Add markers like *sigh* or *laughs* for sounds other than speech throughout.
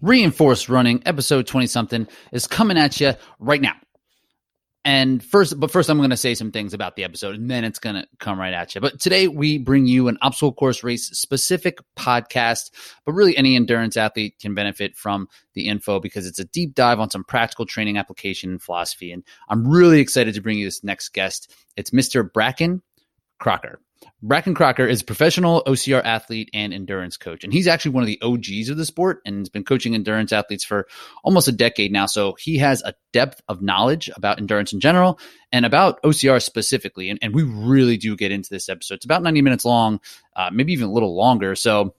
Reinforced Running, episode 20 something, is coming at you right now. And first, but first, I'm going to say some things about the episode and then it's going to come right at you. But today, we bring you an obstacle course race specific podcast, but really any endurance athlete can benefit from the info because it's a deep dive on some practical training application and philosophy. And I'm really excited to bring you this next guest. It's Mr. Bracken Crocker. Bracken Crocker is a professional OCR athlete and endurance coach. And he's actually one of the OGs of the sport and has been coaching endurance athletes for almost a decade now. So he has a depth of knowledge about endurance in general and about OCR specifically. And, and we really do get into this episode. It's about 90 minutes long, uh, maybe even a little longer. So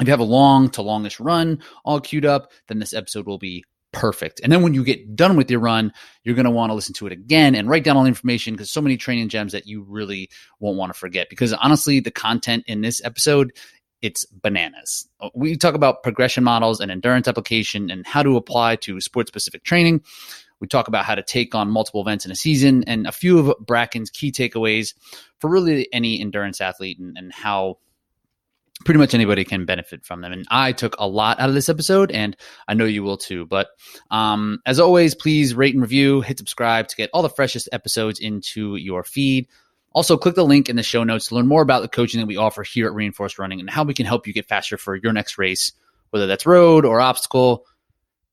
if you have a long to longish run all queued up, then this episode will be perfect. And then when you get done with your run, you're going to want to listen to it again and write down all the information because so many training gems that you really won't want to forget. Because honestly, the content in this episode, it's bananas. We talk about progression models and endurance application and how to apply to sport specific training. We talk about how to take on multiple events in a season and a few of Bracken's key takeaways for really any endurance athlete and, and how pretty much anybody can benefit from them. And I took a lot out of this episode, and I know you will too. But um, as always, please rate and review, hit subscribe to get all the freshest episodes into your feed. Also, click the link in the show notes to learn more about the coaching that we offer here at Reinforced Running and how we can help you get faster for your next race, whether that's road or obstacle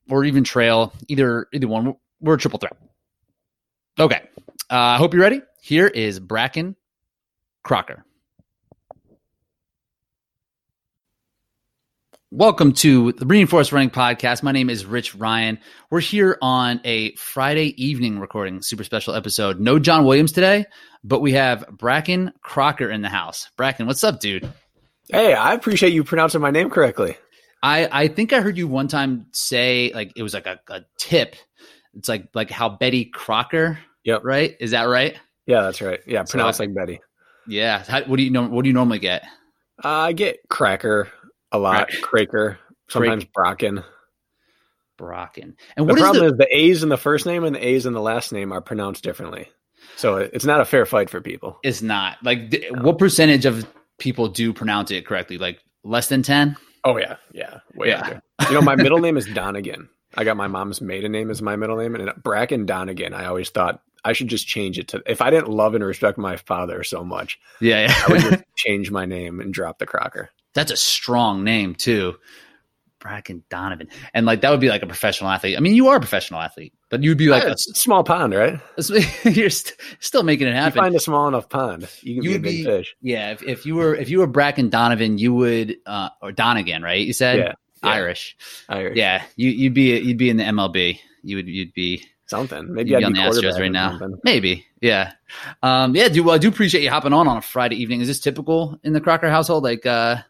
or even trail. Either either one, we're a triple threat. Okay, uh, I uh, hope you're ready. Here is Bracken Crocker. Welcome to the Reinforced Running Podcast. My name is Rich Ryan. We're here on a Friday evening recording, super special episode. No John Williams today, but we have Bracken Crocker in the house. Bracken, what's up, dude? Hey, I appreciate you pronouncing my name correctly. I, I think I heard you one time say like it was like a, a tip. It's like like how Betty Crocker. Yep. Right? Is that right? Yeah, that's right. Yeah, pronounced so, like Betty. Yeah. How, what do you know? What do you normally get? Uh, I get cracker a lot. Craker, sometimes Bracken. Bracken. And what's the problem is, the- is the A's in the first name and the A's in the last name are pronounced differently. So it's not a fair fight for people. It's not. Like, no. what percentage of people do pronounce it correctly? Like less than 10? Oh, yeah. Yeah. Way yeah. Under. You know, my middle name is Donegan. I got my mom's maiden name as my middle name, and Bracken Donegan. I always thought I should just change it to. If I didn't love and respect my father so much, yeah, yeah. I would just *laughs* change my name and drop the Crocker. That's a strong name too. Bracken Donovan. And like that would be like a professional athlete. I mean, you are a professional athlete, but you'd be like a, a small pond, right? *laughs* You're st- still making it happen. You find a small enough pond, you can you be a big be, fish. Yeah, if, if you were if you were Bracken Donovan, you would uh or Donegan, right? You said yeah, yeah. Irish. Irish. Yeah, you you'd be you'd be in the MLB. You would you'd be something. Maybe you'd be on the Astros right now. Maybe. Yeah. Um yeah, do well, I do appreciate you hopping on on a Friday evening. Is this typical in the Crocker household like uh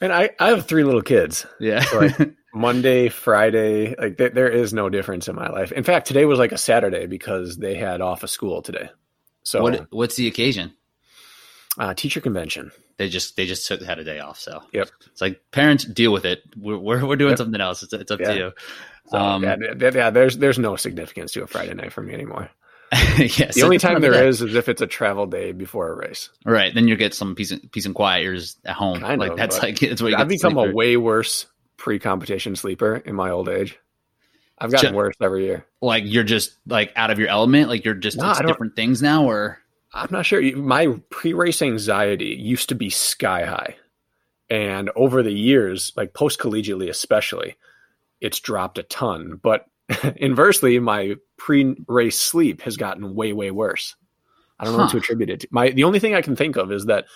and I, I have three little kids. Yeah. So like *laughs* Monday, Friday, like th- there is no difference in my life. In fact, today was like a Saturday because they had off of school today. So what, what's the occasion? Uh, teacher convention. They just they just took, had a day off. So yep. It's like parents deal with it. We're we're, we're doing yep. something else. It's, it's up yeah. to you. So, um, yeah, yeah, there's there's no significance to a Friday night for me anymore. *laughs* yeah, the only time there is is if it's a travel day before a race. Right, then you get some peace, and, peace and quiet. You're at home. Kind like of, that's like it's what I've become a way worse pre-competition sleeper in my old age. I've gotten just, worse every year. Like you're just like out of your element. Like you're just no, different things now, or I'm not sure. My pre-race anxiety used to be sky high, and over the years, like post collegiately especially, it's dropped a ton. But *laughs* inversely, my pre-race sleep has gotten way, way worse. I don't know what to attribute it to. My the only thing I can think of is that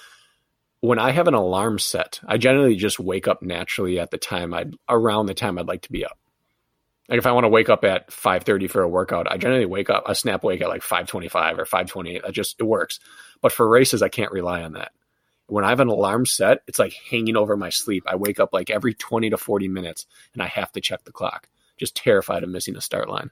when I have an alarm set, I generally just wake up naturally at the time I around the time I'd like to be up. Like if I want to wake up at five thirty for a workout, I generally wake up a snap wake at like five twenty five or five twenty eight. That just it works. But for races, I can't rely on that. When I have an alarm set, it's like hanging over my sleep. I wake up like every twenty to forty minutes, and I have to check the clock just terrified of missing a start line.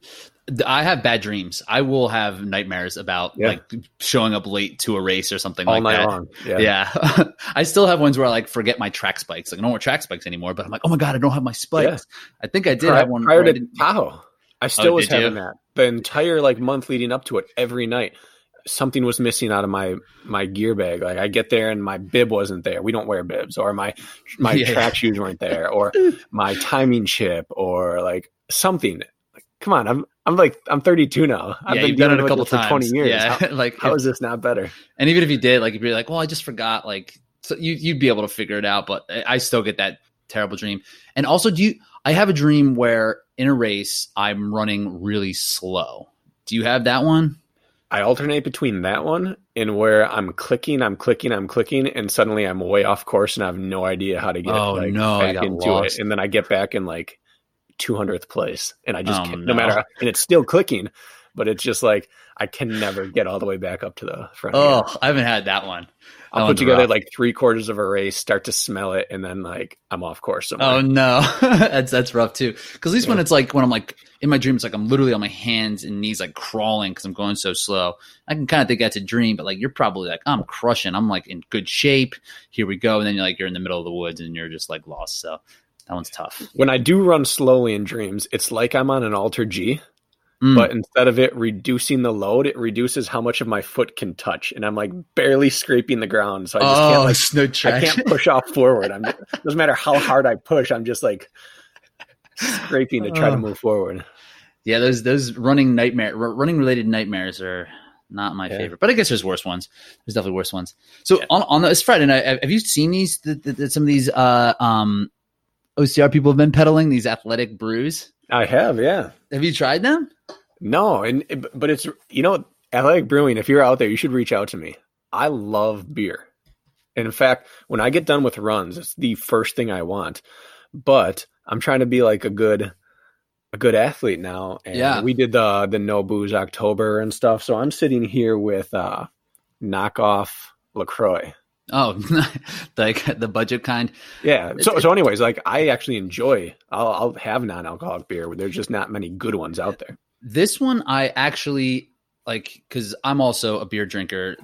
I have bad dreams. I will have nightmares about yeah. like showing up late to a race or something All like night that. Long. Yeah. yeah. *laughs* I still have ones where I like forget my track spikes. Like I don't wear track spikes anymore, but I'm like, oh my God, I don't have my spikes. Yeah. I think I did prior, have one prior to Tahoe. I oh, still oh, was having you? that the entire like month leading up to it every night. Something was missing out of my my gear bag. Like I get there and my bib wasn't there. We don't wear bibs, or my my Yeah. track shoes weren't there, or *laughs* my timing chip, or like something. Like, come on, I'm I'm like I'm 32 now. I've yeah, been you've done it a couple this for times. 20 years. Yeah, How, *laughs* like how if- is this not better? and even if you did, like if you're like, well, I just forgot, like so you you'd be able to figure it out. But I still get that terrible dream. And also, do you? I have a dream where in a race I'm running really slow. Do you have that one? I alternate between that one and where I'm clicking, I'm clicking, I'm clicking, and suddenly I'm way off course and I have no idea how to get Oh, like, no, back into lost. it. And then I get back in like 200th place, and I just Oh, can't, no. no matter, and it's still clicking, but it's just like I can never get all the way back up to the front. Oh, I haven't had that one. I'll put together rough. like three quarters of a race, start to smell it, and then like I'm off course. Somewhere. Oh no, *laughs* that's that's rough too. Because at least when it's like when I'm like in my dreams, like I'm literally on my hands and knees, like crawling because I'm going so slow. I can kind of think that's a dream, but like you're probably like I'm crushing. I'm like in good shape. Here we go, and then you're like you're in the middle of the woods and you're just like lost. So that one's tough. When I do run slowly in dreams, it's like I'm on an AlterG. Mm. but instead of it reducing the load, it reduces how much of my foot can touch, and I'm like barely scraping the ground, so I just oh, can't like snow I can't *laughs* push off forward. I'm doesn't matter how hard I push, I'm just like scraping to try to Oh. move forward. yeah, those those running nightmare, running related nightmares are not my Yeah. favorite. But I guess there's worse ones. There's definitely worse ones. So on on the, it's Friday night. Have you seen these? The, the, the- some of these uh, um, OCR people have been peddling these athletic brews. I have, yeah. Have you tried them? No, and but it's you know, athletic brewing. If you're out there, you should reach out to me. I love beer, and in fact, when I get done with runs, it's the first thing I want. But I'm trying to be like a good, a good athlete now. And Yeah. we did the the no booze October and stuff. So I'm sitting here with uh, knockoff Lacroix. Oh, *laughs* like the budget kind. Yeah. So so anyways, like I actually enjoy. I'll, I'll have non-alcoholic beer. There's just not many good ones out there. This one I actually like because I'm also a beer drinker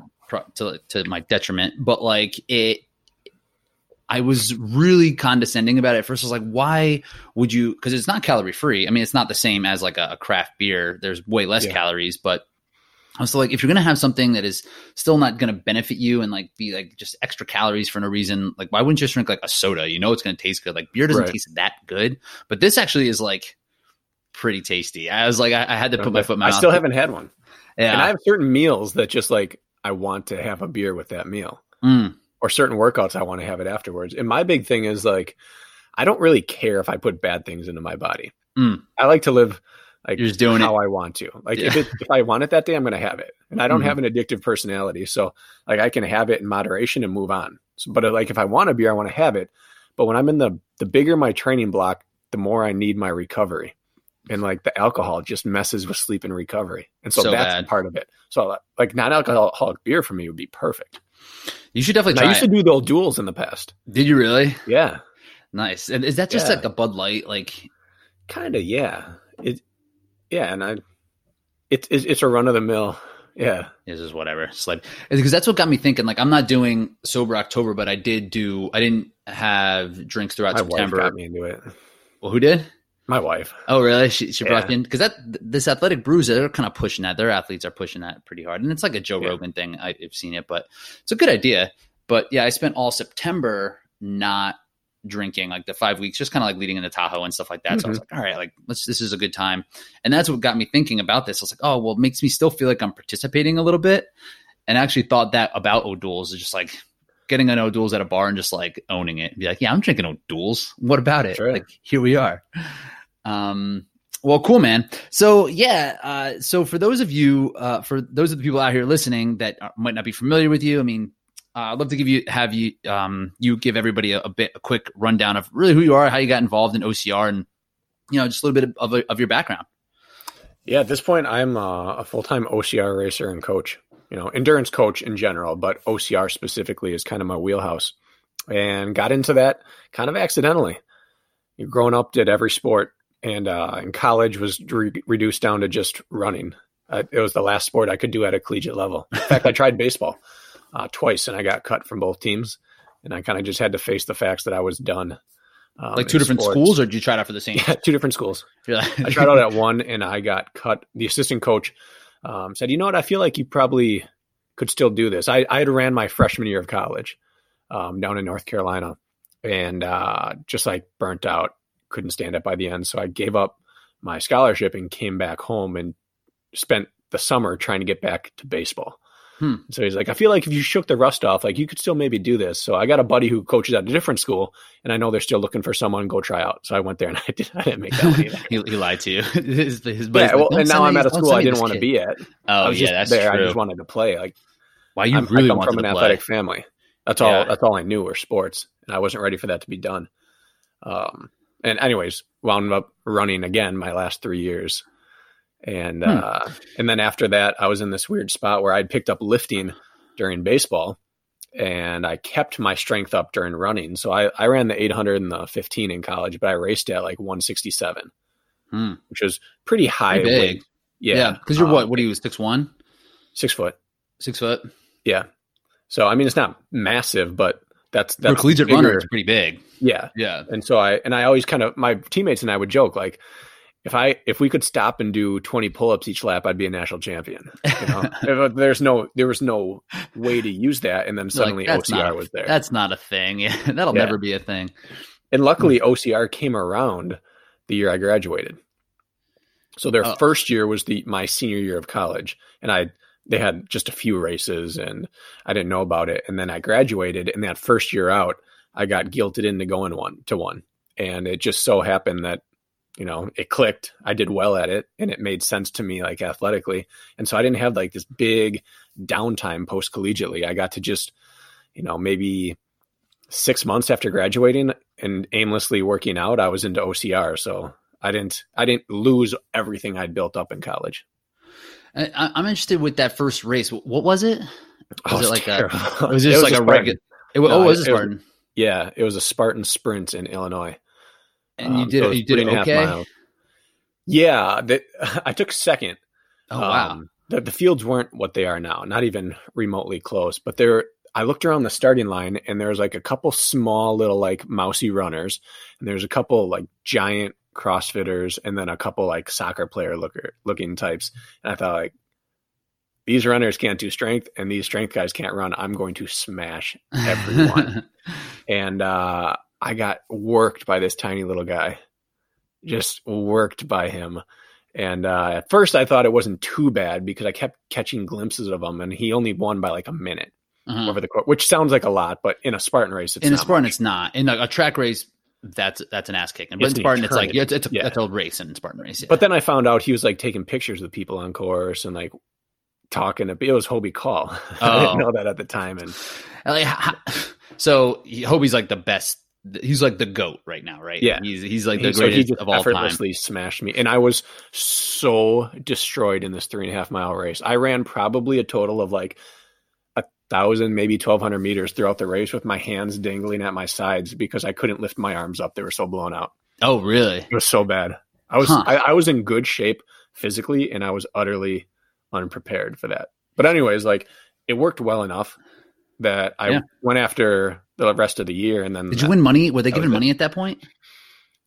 to to my detriment, but like it. I was really condescending about it at first. I was like, "Why would you?" Because it's not calorie free. I mean, it's not the same as like a, a craft beer. There's way less Yeah. calories, but I was still like, if you're gonna have something that is still not gonna benefit you and like be like just extra calories for no reason, like why wouldn't you just drink like a soda? You know it's gonna taste good. Like beer doesn't Right. taste that good, but this actually is like pretty tasty. I was like, I, I had to put my foot in my I mouth. still haven't had one. Yeah. And I have certain meals that just like I want to have a beer with that meal, Mm. or certain workouts I want to have it afterwards. And my big thing is like I don't really care if I put bad things into my body. Mm. I like to live like You're just doing how it. I want to. Like Yeah. if it, if I want it that day, I'm going to have it. And I don't Mhm. have an addictive personality, so like I can have it in moderation and move on. So, but uh, like if I want a beer, I want to have it. But when I'm in the the bigger my training block, the more I need my recovery. And like the alcohol just messes with sleep and recovery. And so, So that's part of it. So like non-alcoholic beer for me would be perfect. You should definitely I used it. to do those O'Doul's in the past. Did you really? Yeah. Nice. And is that just Yeah. like a Bud Light? Like, Kind of, yeah. It yeah, and I it's it's, it's a run of the mill. Yeah. this is whatever. It's like because that's what got me thinking. Like, I'm not doing sober October, but I did do. I didn't have drinks throughout My wife September. got me into it. Well, who did? My wife. Oh, really? She she brought Yeah. you in because that this athletic brews they're kind of pushing that. Their athletes are pushing that pretty hard, and it's like a Joe Yeah. Rogan thing. I, I've seen it, but it's a good idea. But yeah, I spent all September not drinking, like the five weeks, just kind of like leading into Tahoe and stuff like that. So I was like, all right, like let's. This is a good time, and that's what got me thinking about this. I was like, oh, well, it makes me still feel like I'm participating a little bit, and I actually thought that about O'Doul's is just like getting an O'Doul's at a bar and just like owning it. Be like, yeah, I'm drinking O'Doul's. What about it? Sure. Like here we are. Um, well, cool, man. So yeah, uh, so for those of you, uh, for those of the people out here listening that are, might not be familiar with you, I mean, uh, I'd love to give you have you um, you give everybody a, a bit a quick rundown of really who you are, how you got involved in OCR, and you know just a little bit of, of, your background. Yeah, at this point, I'm uh, a full time OCR racer and coach. You know, endurance coach in general, but OCR specifically is kind of my wheelhouse. And got into that kind of accidentally. You growing up, did every sport, and uh, in college was re- reduced down to just running. Uh, it was the last sport I could do at a collegiate level. In fact, I tried baseball uh, twice, and I got cut from both teams. And I kind of just had to face the facts that I was done. um, Like two different sports. schools, or did you try it out for the same? Yeah, two different schools. *laughs* You're I tried out at one and I got cut. The assistant coach um, said, "You know what? I feel like you probably could still do this. I I had ran my freshman year of college um, down in North Carolina, and uh, just like burnt out, couldn't stand it by the end. So I gave up my scholarship and came back home and spent the summer trying to get back to baseball. Hmm. So he's like, I feel like if you shook the rust off, like you could still maybe do this. So I got a buddy who coaches at a different school, and I know they're still looking for someone. Go try out. So I went there, and *laughs* I, did, I didn't make that money. *laughs* he, he lied to you. *laughs* his, his yeah, well, like, and now I'm at a school I didn't want to be at. Oh I was yeah, just that's there. true. I just wanted to play. Like, Wow, you really I come from an play. athletic family. That's all. Yeah. That's all I knew were sports, and I wasn't ready for that to be done. Um, and anyways, wound up running again my last three years, and Hmm. uh, and then after that, I was in this weird spot where I'd picked up lifting during baseball, and I kept my strength up during running. So I, I ran the 800 and the 15 in college, but I raced at like 167, Hmm. which was pretty high. Pretty big. weight. Yeah, Yeah, because you're um, what? What are you? Six one, Six foot. six foot. Yeah. So I mean, it's not massive, but that's that's collegiate bigger. runner, it's pretty big. Yeah, Yeah. and so I and I always kind of my teammates and I would joke like, if I if we could stop and do twenty pull ups each lap, I'd be a national champion. You know, *laughs* uh, there's no there was no way to use that, and then like, suddenly "That's OCR a- was there, That's not a thing. Yeah, *laughs* that'll Yeah. never be a thing. and luckily hmm. OCR came around the year I graduated. So their Oh. first year was the my senior year of college, and I they had just a few races, and I didn't know about it. And then I graduated, and that first year out, I got guilted into going one to one, and it just so happened that you know it clicked. I did well at it, and it made sense to me like athletically, and so I didn't have like this big downtime post collegiately. I got to just you know maybe six months after graduating and aimlessly working out, I was into OCR. So I didn't I didn't lose everything I'd built up in college. I, I'm interested with that first race. What was it? Oh, Was it it's like a- terrible. It was *laughs* just like a, Spartan. regular. It, oh, No, oh, it was a it was- Spartan. Yeah, it was a Spartan sprint in Illinois. And you Um, did so it. You did it and a half okay. Yeah, that *laughs* I took second. Oh wow. Um, the, the fields weren't what they are now, not even remotely close. But there, I looked around the starting line, and there was like a couple small little like mousy runners, and there's a couple like giant CrossFitters, and then a couple like soccer player looker looking types. And I thought like. These runners can't do strength, and these strength guys can't run. I'm going to smash everyone. *laughs* and uh, I got worked by this tiny little guy, just worked by him. And uh, at first, I thought it wasn't too bad because I kept catching glimpses of him, and he only won by like a minute Uh-huh. over the course, which sounds like a lot, but in a Spartan race, it's in a not Spartan, much. it's not. In a, a track race, that's that's an ass kicking. But It's in an Spartan, it's like it's, it's a, Yeah. that's a race in Spartan race. Yeah. But then I found out he was like taking pictures with people on course and like talking. To, it was Hobie Call. *laughs* I Oh. didn't know that at the time, and Like, so Hobie's like the best. He's like the goat right now, right? Yeah. he's he's like the he, so he just of all time. effortlessly smashed me, and I was so destroyed in this three and a half mile race. I ran probably a total of like a thousand, maybe twelve hundred meters throughout the race with my hands dangling at my sides because I couldn't lift my arms up; they were so blown out. Oh, really? It was so bad. I was Huh. I, I was in good shape physically, and I was utterly unprepared for that. But anyways, like it worked well enough that I Yeah. went after the rest of the year, and then Did you win money? Were they giving money at that point?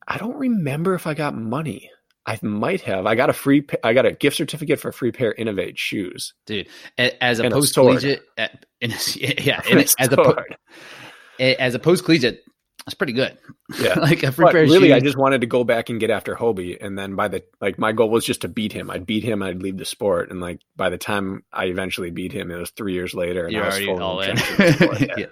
I don't remember if I got money. I might have. I got a free. I got a gift certificate for a free pair of Inov-8 shoes. dude. As a post collegiate, *laughs* yeah, as a po- as a post collegiate, that's pretty good. yeah. *laughs* like a free But pair of really, I just wanted to go back and get after Hobie, and then by the like, my goal was just to beat him. I'd beat him, I'd leave the sport, and like by the time I eventually beat him, it was three years later, and You're I was already all in. entrenched in the sport, *laughs* yeah. Yeah.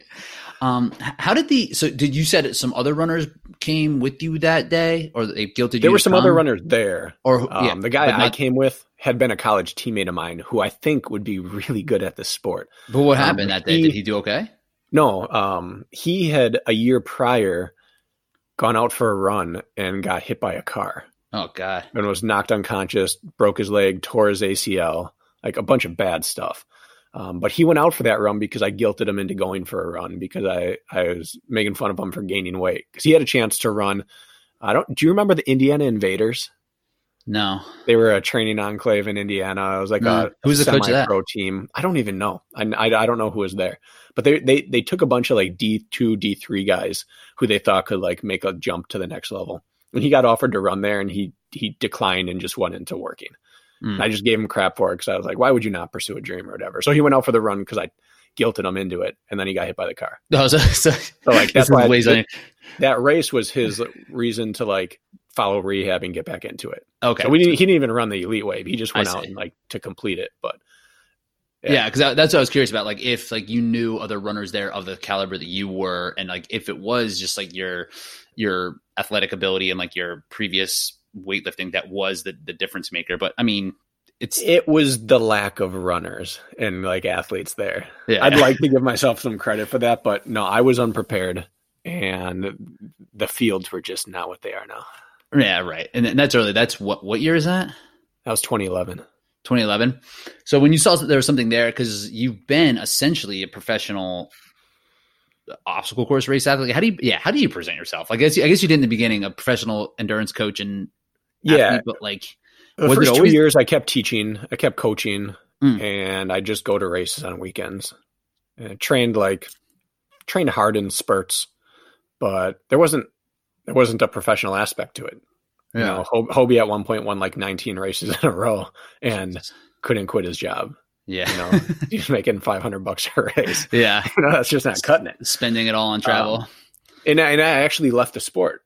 Um, how did the so did you said some other runners came with you that day, or they guilted you? There were some other runners there. or Um, yeah, the guy but I came with had been a college teammate of mine, who I think would be really good at this sport. But what um, happened that day? he- Did he do okay? No, um, he had a year prior gone out for a run and got hit by a car. Oh God. and was knocked unconscious, broke his leg, tore his ACL, like a bunch of bad stuff. Um, but he went out for that run because I guilted him into going for a run because I, I was making fun of him for gaining weight because he had a chance to run. I don't. Do you remember the Indiana Invaders? No. They were a training enclave in Indiana. I was like No. a Who's the coach of that? pro team. I don't even know. I, I, I don't know who was there, but they they they took a bunch of like D two D three guys who they thought could like make a jump to the next level. And he got offered to run there, and he he declined and just went into working. Mm. I just gave him crap for it because I was like, why would you not pursue a dream or whatever? So he went out for the run because I guilted him into it, and then he got hit by the car. Oh, *laughs* so, so, so like that's *laughs* why that, that race was his reason to like follow rehab and get back into it. Okay, so we didn't. He didn't even run the elite wave. He just went out and like to complete it, but. Yeah, because yeah, that's what I was curious about. Like, if like you knew other runners there of the caliber that you were, and like if it was just like your your athletic ability and like your previous weightlifting that was the the difference maker. But I mean, it's it was the lack of runners and like athletes there. Yeah. I'd like to give myself some credit for that, but no, I was unprepared, and the fields were just not what they are now. Yeah, right. And that's early. That's what what year is that? That was 2011. 2011. So when you saw that there was something there, because you've been essentially a professional obstacle course race athlete. How do you, yeah, how do you present yourself? I guess, I guess you did in the beginning, a professional endurance coach and yeah, athlete, but like the first always... two years, I kept teaching, I kept coaching, mm. and I just go to races on weekends. And trained like trained hard in spurts, but there wasn't there wasn't a professional aspect to it. Yeah. You know, Hobie at one point won like 19 races in a row and couldn't quit his job. Yeah. You know, *laughs* he's making 500 bucks a race. *laughs* Yeah. *laughs* You know, that's just not cutting it. Spending it all on travel. Um, and, I, and I actually left the sport.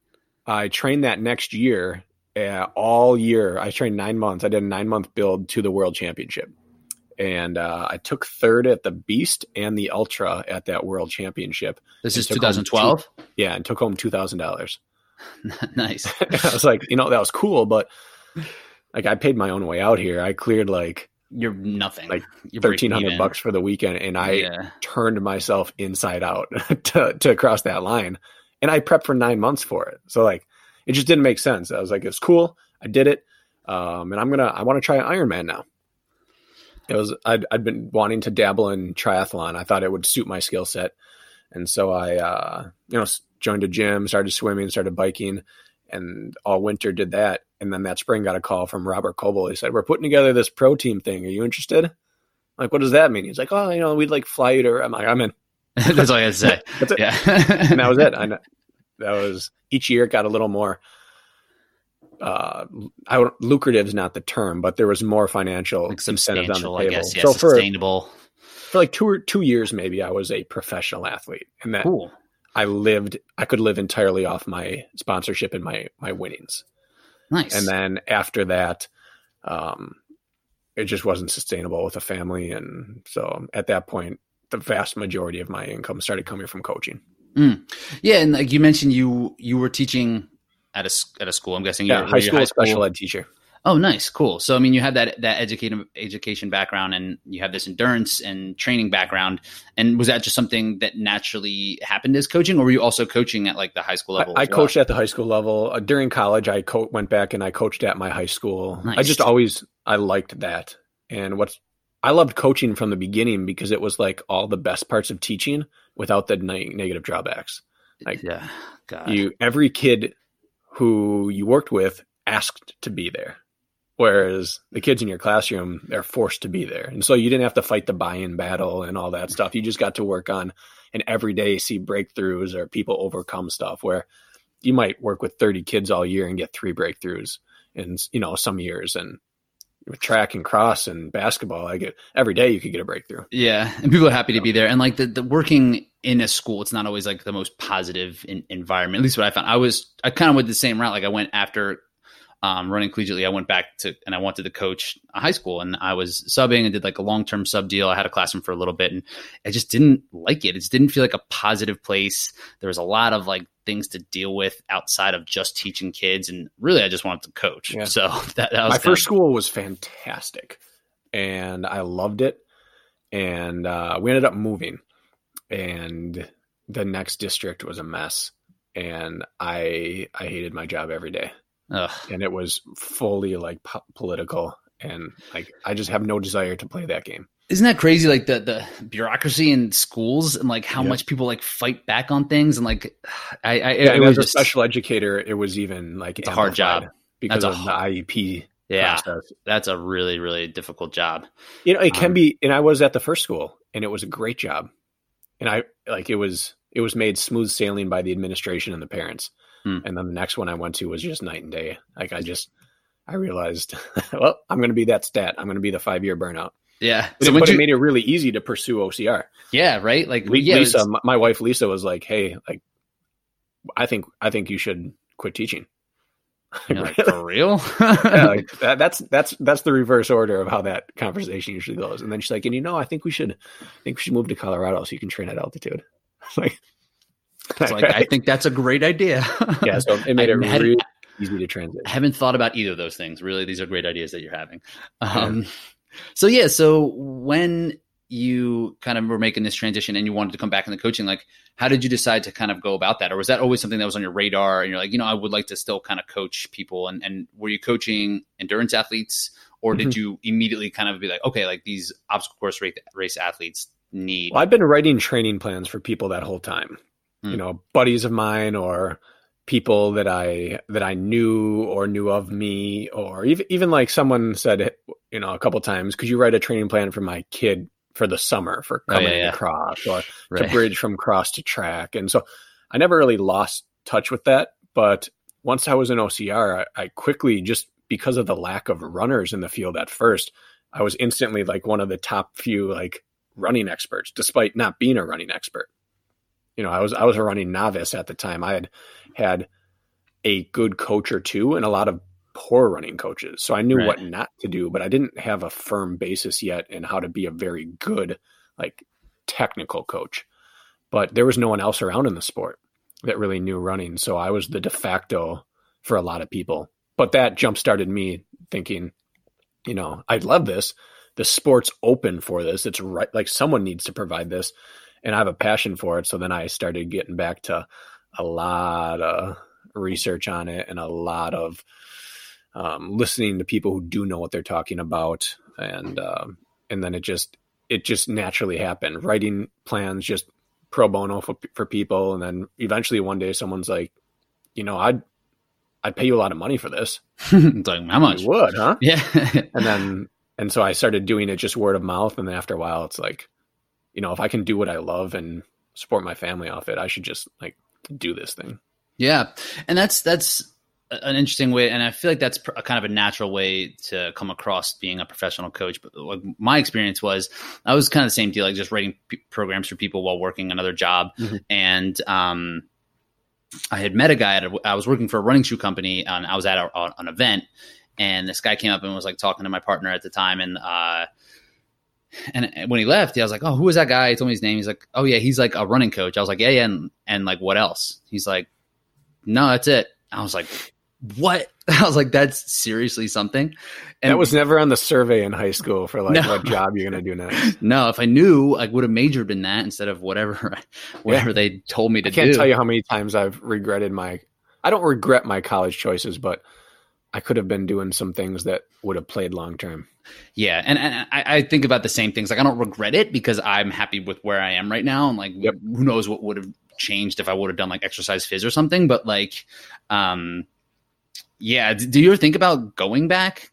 I trained that next year, uh, all year. I trained nine months. I did a nine month build to the world championship. And uh, I took third at the Beast and the Ultra at that world championship. This is 2012? yeah, and took home $2,000. *laughs* nice. *laughs* I was like, you know, that was cool, but like I paid my own way out here. I cleared like you're nothing like thirteen hundred bucks for the weekend, and I yeah. turned myself inside out *laughs* to to cross that line, and I prepped for nine months for it. So like, it just didn't make sense. I was like, it's cool. I did it, um, and I'm gonna I want to try Ironman now. It was I'd I'd been wanting to dabble in triathlon. I thought it would suit my skill set, and so I uh, you know joined a gym, started swimming, started biking, and all winter did that. And then that spring got a call from Robert Coble. He said, We're putting together this pro team thing. Are you interested? I'm like, what does that mean? He's like, Oh, you know, we'd like fly you to I'm like, I'm in. *laughs* That's all I had to say. *laughs* That's it. Yeah. and that was it. I *laughs* that was each year it got a little more uh I lucrative is not the term, but there was more financial like incentives on the table. Guess, yeah, so sustainable. For, for like two or two years maybe I was a professional athlete. And that cool. I lived I could live entirely off my sponsorship and my my winnings. Nice. And then after that, um, it just wasn't sustainable with a family, and so at that point, the vast majority of my income started coming from coaching. Mm. Yeah, and like you mentioned, you you were teaching at a at a school. I'm guessing. Yeah, high school, high school special ed teacher. Oh, nice, cool. So, I mean, you have that that education education background, and you have this endurance and training background. And was that just something that naturally happened as coaching, or were you also coaching at like the high school level? I, I well? coached at the high school level uh, during college. I co- went back and I coached at my high school. Nice. I just always I liked that, and what's I loved coaching from the beginning because it was like all the best parts of teaching without the ne- negative drawbacks. Like, yeah, God. you every kid who you worked with asked to be there Whereas the kids in your classroom, they're forced to be there. And so you didn't have to fight the buy in battle and all that stuff. You just got to work on and every day see breakthroughs or people overcome stuff where you might work with 30 kids all year and get three breakthroughs in, you know, some years. And with track and cross and basketball, I get every day you could get a breakthrough. Yeah. And people are happy to be there. And like the, the working in a school, it's not always like the most positive in, environment. At least what I found. I was, I kind of went the same route. Like I went after um, running collegiately, I went back to and I wanted to coach a high school, and I was subbing and did like a long term sub deal. I had a classroom for a little bit, and I just didn't like it. It just didn't feel like a positive place. There was a lot of like things to deal with outside of just teaching kids, and really, I just wanted to coach. Yeah. So *laughs* that, that was my first of- school was fantastic, and I loved it. And uh, we ended up moving, and the next district was a mess, and I I hated my job every day. Ugh. and it was fully like po- political and like I just have no desire to play that game. Isn't that crazy? Like the the bureaucracy in schools and like how much people like fight back on things and like I, I yeah, it was a just, special educator. It was even like it's a hard job because that's of the IEP. Yeah, process. that's a really really difficult job. You know, it can um, be. And I was at the first school, and it was a great job. And I like it was it was made smooth sailing by the administration and the parents. Hmm. And then the next one I went to was just night and day. Like I just, I realized, *laughs* well, I'm going to be that stat. I'm going to be the five year burnout. Yeah. So but it made it really easy to pursue OCR. Yeah. Right. Like Le- yeah, Lisa, my wife Lisa was like, Hey, like, I think, I think you should quit teaching. *laughs* like, *laughs* for real? yeah, like, *laughs* that, that's that's that's the reverse order of how that conversation usually goes. And then she's like, and you know, I think we should, I think we should move to Colorado so you can train at altitude. like, it's like I think that's a great idea. yeah, so it made it really easy to translate. I haven't thought about either of those things. Really, these are great ideas that you're having. Um, yeah. So yeah, so when you kind of were making this transition and you wanted to come back in the coaching, like how did you decide to kind of go about that? Or was that always something that was on your radar and you're like, you know, I would like to still kind of coach people and, and were you coaching endurance athletes or did mm-hmm. you immediately kind of be like, okay, like these obstacle course race, race athletes need. Well, I've been writing training plans for people that whole time, mm. you know, buddies of mine or people that I, that I knew or knew of me, or even, even like someone said, you know, a couple times, could you write a training plan for my kid for the summer for coming oh, yeah, yeah. across or *laughs* right. to bridge from cross to track. And so I never really lost touch with that. But once I was in OCR, I, I quickly just because of the lack of runners in the field at first, I was instantly like one of the top few like running experts, despite not being a running expert. You know, I was I was a running novice at the time. I had had a good coach or two and a lot of poor running coaches. So I knew right. what not to do, but I didn't have a firm basis yet in how to be a very good, like technical coach. But there was no one else around in the sport that really knew running. So I was the de facto for a lot of people. But that jump started me thinking, you know, I love this. The sport's open for this. It's right. Like someone needs to provide this. And I have a passion for it. So then I started getting back to a lot of research on it and a lot of um, listening to people who do know what they're talking about, and um, and then it just it just naturally happened. Writing plans just pro bono for, for people, and then eventually one day someone's like, you know, I'd I'd pay you a lot of money for this. *laughs* like how much? You would, huh? *laughs* Yeah. and then and so I started doing it just word of mouth, and then after a while, it's like, you know, if I can do what I love and support my family off it, I should just like do this thing. Yeah, and that's that's an interesting way, and I feel like that's a kind of a natural way to come across being a professional coach. But like my experience was, I was kind of the same deal, like just writing p- programs for people while working another job, mm-hmm. and um, I had met a guy. At a, I was working for a running shoe company, and I was at a, a, an event, and this guy came up and was like talking to my partner at the time, and uh, and when he left, I was like, "Oh, who was that guy?" He told me his name. He's like, "Oh yeah, he's like a running coach." I was like, "Yeah, yeah," and, and like, what else? He's like, "No, that's it." I was like, what? *laughs* I was like, that's seriously something. And that was never on the survey in high school for like no. what job you're going to do next. *laughs* No, if I knew, I would have majored in that instead of whatever, *laughs* whatever yeah. they told me to I can't do. tell you how many times I've regretted my, I don't regret my college choices, but I could have been doing some things that would have played long term. Yeah, and, and I, I, think about the same things. Like I don't regret it because I'm happy with where I am right now, and like yep. who knows what would have changed if I would have done like exercise phys or something. But like, um, yeah. Do you ever think about going back?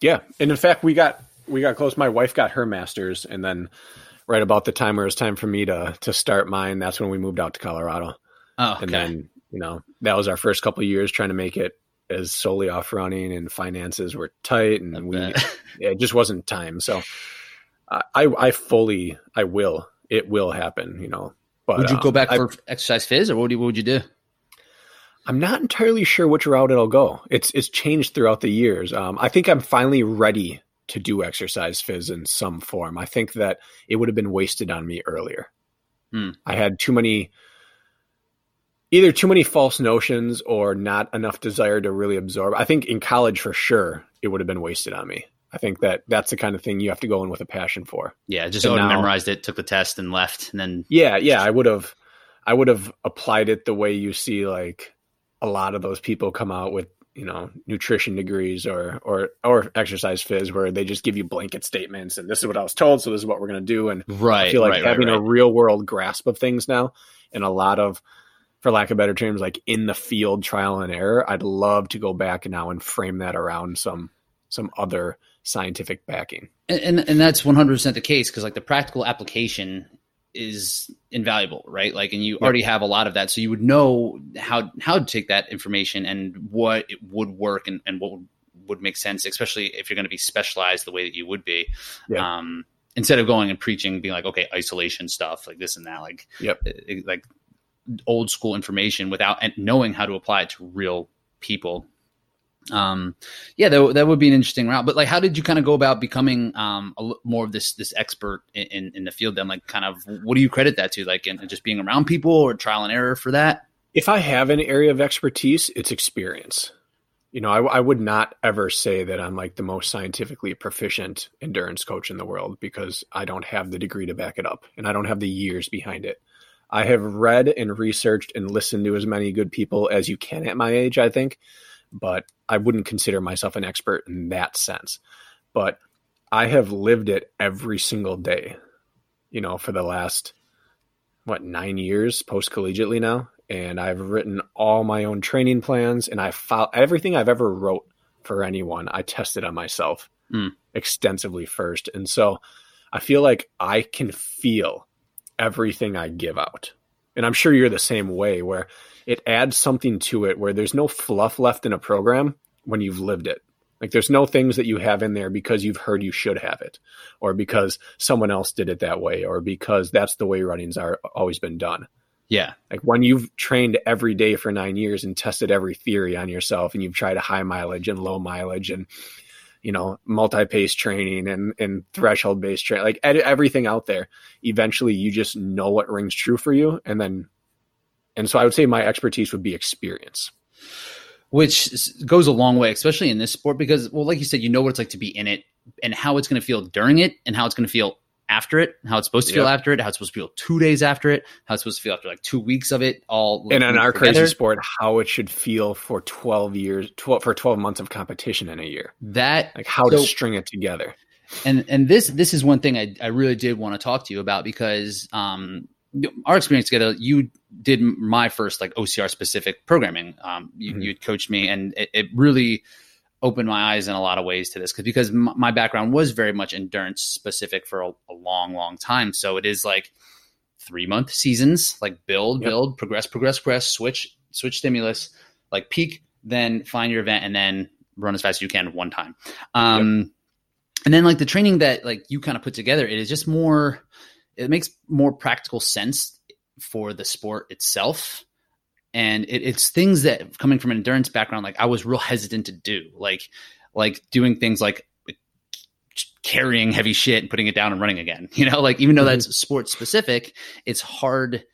Yeah, and in fact, we got we got close. My wife got her master's, and then right about the time where it was time for me to to start mine, that's when we moved out to Colorado. Oh, okay. and then you know that was our first couple years trying to make it as solely off running, and finances were tight, and we *laughs* it just wasn't time. So I I fully I will it will happen. You know, but would you go um, back for exercise phys, or what would you, what would you do? I'm not entirely sure which route it'll go. It's it's changed throughout the years. Um, I think I'm finally ready to do exercise phys in some form. I think that it would have been wasted on me earlier. Hmm. I had too many, either too many false notions or not enough desire to really absorb. I think in college for sure it would have been wasted on me. I think that that's the kind of thing you have to go in with a passion for. Yeah, just now, memorized it, took the test, and left, and then yeah, yeah, I would have, I would have applied it the way you see like a lot of those people come out with you know nutrition degrees or or or exercise phys where they just give you blanket statements and this is what I was told so this is what we're going to do and right I feel like right, having right, right. a real world grasp of things now and a lot of for lack of better terms like in the field trial and error I'd love to go back now and frame that around some some other scientific backing and and, and that's 100% the case because like the practical application is invaluable, right? Like, and you yep. already have a lot of that, so you would know how how to take that information and what it would work and, and what would would make sense, especially if you're going to be specialized the way that you would be. Um, instead of going and preaching, being like, okay, isolation stuff, like this and that, like, Yep. it- like old school information without knowing how to apply it to real people. Um, yeah, that, that would be an interesting route. But like, how did you kind of go about becoming um a, more of this this expert in, in in the field? Then, like, kind of, what do you credit that to? Like, in just being around people or trial and error for that? if I have an area of expertise, it's experience. You know, I, I would not ever say that I'm like the most scientifically proficient endurance coach in the world because I don't have the degree to back it up and I don't have the years behind it. I have read and researched and listened to as many good people as you can at my age, I think, but I wouldn't consider myself an expert in that sense. But I have lived it every single day, you know, for the last, what, nine years post collegiately now and I've written all my own training plans and I filed everything I've ever wrote for anyone. I tested on myself Hmm. extensively first. And so I feel like I can feel everything I give out. And I'm sure you're the same way where it adds something to it where there's no fluff left in a program when you've lived it. Like there's no things that you have in there because you've heard you should have it or because someone else did it that way or because that's the way runnings are always been done Yeah, like when you've trained every day for nine years and tested every theory on yourself and you've tried a high mileage and low mileage and you know multi-pace training and and threshold based training like ed- everything out there eventually you just know what rings true for you and then and so i would say my expertise would be experience which goes a long way, especially in this sport, because, well, like you said, you know what it's like to be in it and how it's going to feel during it and how it's going to feel after it, how it's supposed to feel Yep. after it, how it's supposed to feel two days after it, how it's supposed to feel after like two weeks of it, all and in our together. crazy sport how it should feel for 12 years 12 for 12 months of competition in a year that like how to string it together and and this this is one thing I, I really did want to talk to you about because um our experience together you did my first like ocr specific programming um you Mhm. you coached me and it, it really opened my eyes in a lot of ways to this because because m- my background was very much endurance specific for a, a long long time so it is like three month seasons like build Yep. build progress progress progress switch switch stimulus like peak then find your event and then run as fast as you can one time um and then like the training that like you kind of put together it is just more it makes more practical sense for the sport itself and it, it's things that coming from an endurance background like i was real hesitant to do like like doing things like carrying heavy shit and putting it down and running again *laughs* you know like even though Mhm. that's sport specific it's hard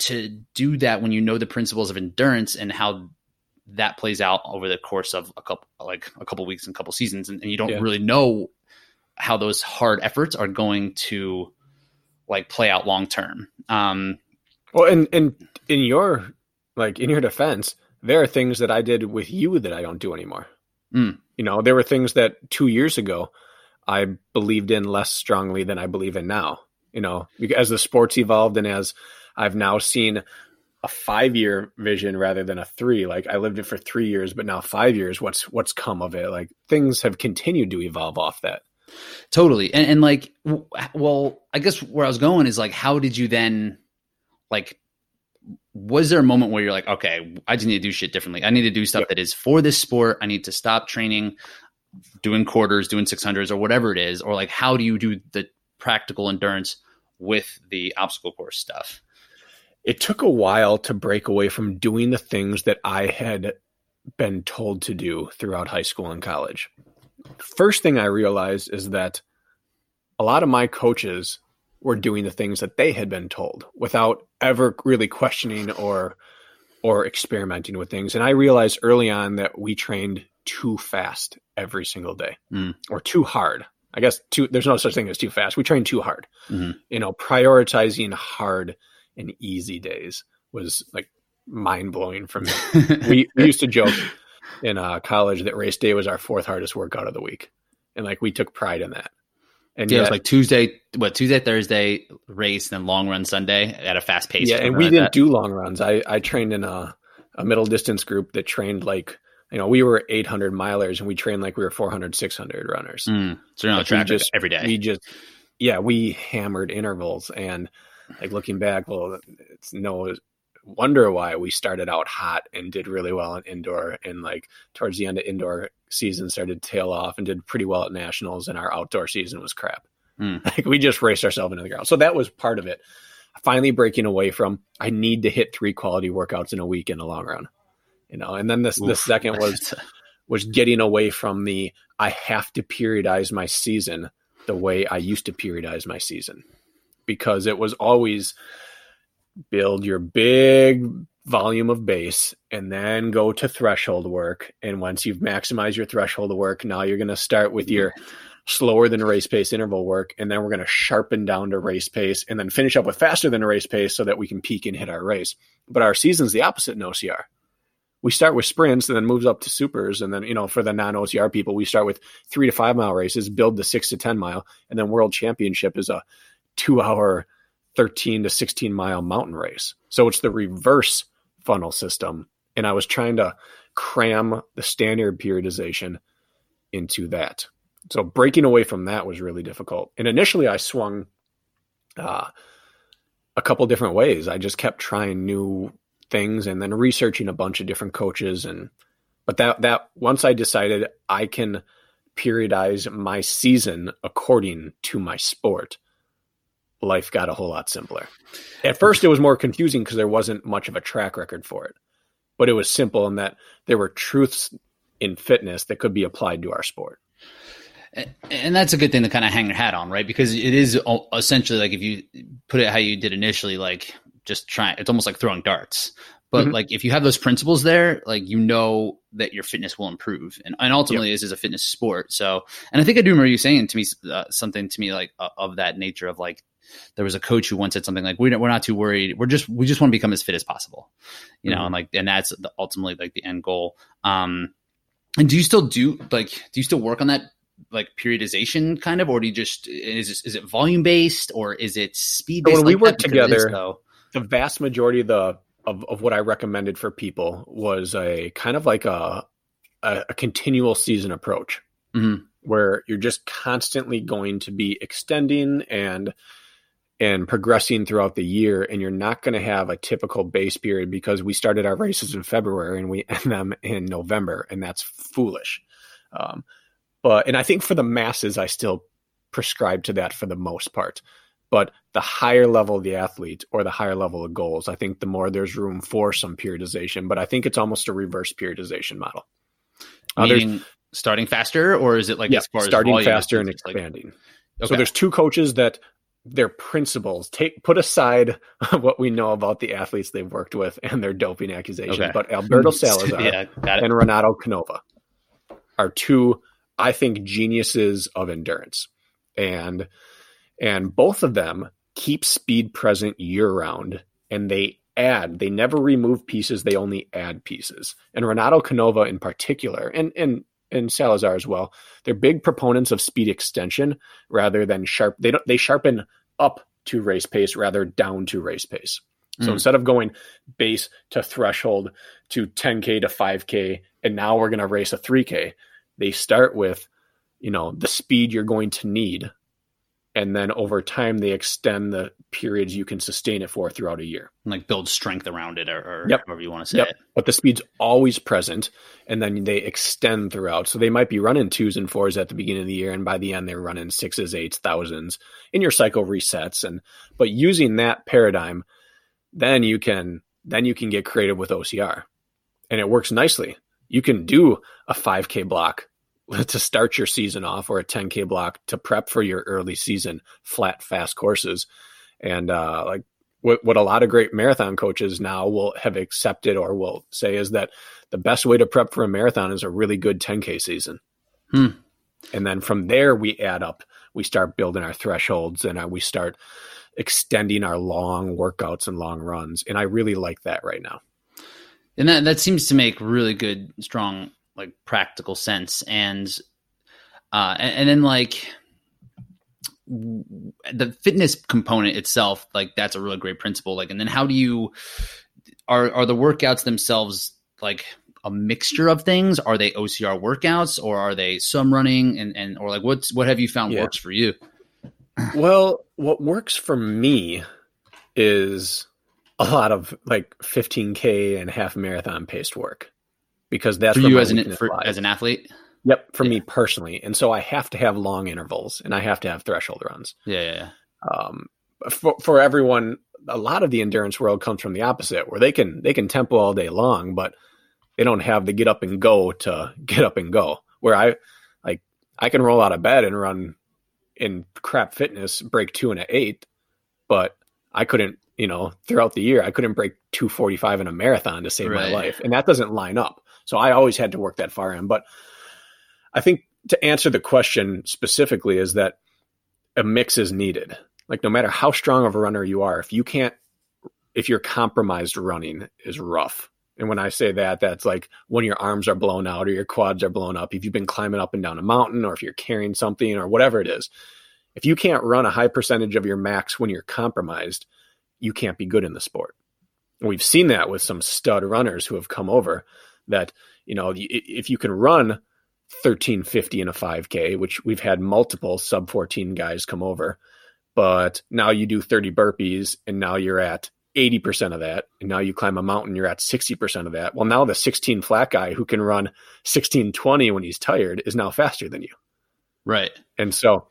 to do that when you know the principles of endurance and how that plays out over the course of a couple like a couple weeks and couple seasons and, and you don't Yeah. really know how those hard efforts are going to like play out long term um Well, and and in your like in your defense, there are things that I did with you that I don't do anymore. Mm. You know, there were things that two years ago I believed in less strongly than I believe in now. You know, because as the sports evolved and as I've now seen a five year vision rather than a three. Like I lived it for three years, but now five years. What's what's come of it? Like things have continued to evolve off that. Totally and, and like w- well i guess where i was going is like how did you then like was there a moment where you're like okay i just need to do shit differently i need to do stuff Yep. that is for this sport i need to stop training doing quarters doing 600s or whatever it is or like how do you do the practical endurance with the obstacle course stuff it took a while to break away from doing the things that I had been told to do throughout high school and college. First thing I realized is that a lot of my coaches were doing the things that they had been told without ever really questioning or or experimenting with things. And I realized early on that we trained too fast every single day Mm. or too hard. I guess too there's no such thing as too fast. We trained too hard. Mhm. You know, prioritizing hard and easy days was like mind blowing for me. *laughs* we, we used to joke in uh, college that race day was our fourth hardest workout of the week, and like we took pride in that. And yeah, it was like Tuesday, what Tuesday, Thursday race, then long run Sunday at a fast pace. yeah, and we like didn't that. do long runs. I I trained in a a middle distance group that trained like you know we were 800 milers and we trained like we were 400 600 runners. Mm. So you're on Like, track just- every day. We just yeah we hammered intervals and like looking back, well, it's no wonder why we started out hot and did really well in indoor and like towards the end of indoor season started to tail off and did pretty well at nationals and our outdoor season was crap. Mm. *laughs* Like we just raced ourselves into the ground. So that was part of it. Finally breaking away from I need to hit three quality workouts in a week in the long run. You know, and then this Oof, the second *laughs* was was getting away from the I have to periodize my season the way I used to periodize my season. Because it was always build your big volume of base and then go to threshold work. And once you've maximized your threshold work, now you're going to start with your slower than race pace interval work. And then we're going to sharpen down to race pace and then finish up with faster than race pace so that we can peak and hit our race. But our season's the opposite in OCR. We start with sprints and then moves up to supers. And then, you know, for the non OCR people, we start with three to five mile races, build the six to 10 mile. And then world championship is a two hour 13 to 16 mile mountain race. So it's the reverse funnel system. And I was trying to cram the standard periodization into that. So breaking away from that was really difficult. And initially I swung uh, a couple different ways. I just kept trying new things and then researching a bunch of different coaches and but that that once I decided I can periodize my season according to my sport, life got a whole lot simpler. At first, it was more confusing because there wasn't much of a track record for it, but it was simple in that there were truths in fitness that could be applied to our sport. And that's a good thing to kind of hang your hat on, right? Because it is essentially like if you put it how you did initially, like just trying, it's almost like throwing darts. But mm-hmm. like if you have those principles there, like you know that your fitness will improve, and and ultimately yep. this is a fitness sport. So, and I think I do remember you saying to me uh, something to me like uh, of that nature of like there was a coach who once said something like we're, we're not too worried we're just we just want to become as fit as possible you know mm-hmm. and like and that's the, ultimately like the end goal um and do you still do like do you still work on that like periodization kind of or do you just is it, is it volume based or is it speed based so when we work together is, the vast majority of the of, of what i recommended for people was a kind of like a a, a continual season approach mm-hmm. where you're just constantly going to be extending and and progressing throughout the year and you're not going to have a typical base period because we started our races in february and we *laughs* end them in november and that's foolish. Um, but and i think for the masses i still prescribe to that for the most part. But the higher level the athlete or the higher level of goals i think the more there's room for some periodization but i think it's almost a reverse periodization model. Meaning starting faster or is it like yeah, starting as faster and expanding like, okay. so there's two coaches that their principles. Take put aside *laughs* what we know about the athletes they've worked with and their doping accusations, okay. but *laughs* Alberto Salazar yeah, and Renato Canova are two, I think, geniuses of endurance, and and both of them keep speed present year round, and they add. They never remove pieces; they only add pieces. And Renato Canova, in particular, and and and Salazar as well. They're big proponents of speed extension rather than sharp. They don't they sharpen up to race pace rather down to race pace. So mm. instead of going base to threshold to 10k to 5k and now we're going to race a 3k, they start with you know the speed you're going to need and then over time they extend the periods you can sustain it for throughout a year. Like build strength around it, or, or yep. however you want to say yep. it. But the speed's always present, and then they extend throughout. So they might be running twos and fours at the beginning of the year, and by the end they're running sixes, eights, thousands, and your cycle resets. And but using that paradigm, then you can then you can get creative with OCR, and it works nicely. You can do a 5K block *laughs* to start your season off or a 10k block to prep for your early season flat fast courses. And uh, like what, what a lot of great marathon coaches now will have accepted or will say is that the best way to prep for a marathon is a really good 10k season. Hmm. and then from there we add up we start building our thresholds and uh, we start extending our long workouts and long runs. And i really like that right now. And that, that seems to make really good strong like practical sense. And uh and, and then like the fitness component itself like that's a really great principle. Like and then how do you are are the workouts themselves like a mixture of things? Are they ocr workouts or are they some running? And and or like what's what have you found yeah. works for you? *clears throat* Well what works for me is a lot of like 15k and half marathon paced work because that's for you as an for, as an athlete. Yep, for Yeah. me personally, and so I have to have long intervals and I have to have threshold runs. Yeah, yeah, yeah. Um, for for everyone, a lot of the endurance world comes from the opposite, where they can they can tempo all day long, but they don't have the get up and go to *laughs* get up and go. Where I like I can roll out of bed and run in crap fitness, break two and an eight, but I couldn't, you know, throughout the year I couldn't break two forty five in a marathon to save Right. my life, and that doesn't line up. So I always had to work that far in, but I think to answer the question specifically is that a mix is needed. Like no matter how strong of a runner you are, if you can't, if you're compromised running is rough. And when I say that, that's like when your arms are blown out or your quads are blown up. If you've been climbing up and down a mountain or if you're carrying something or whatever it is, if you can't run a high percentage of your max when you're compromised, you can't be good in the sport. We've seen that with some stud runners who have come over that, you know, if you can run 1350 in a 5K, which we've had multiple sub 14 guys come over. But now you do 30 burpees and now you're at 80% of that. And now you climb a mountain, you're at 60% of that. Well, now the 16 flat guy who can run 1620 when he's tired is now faster than you. Right. And so,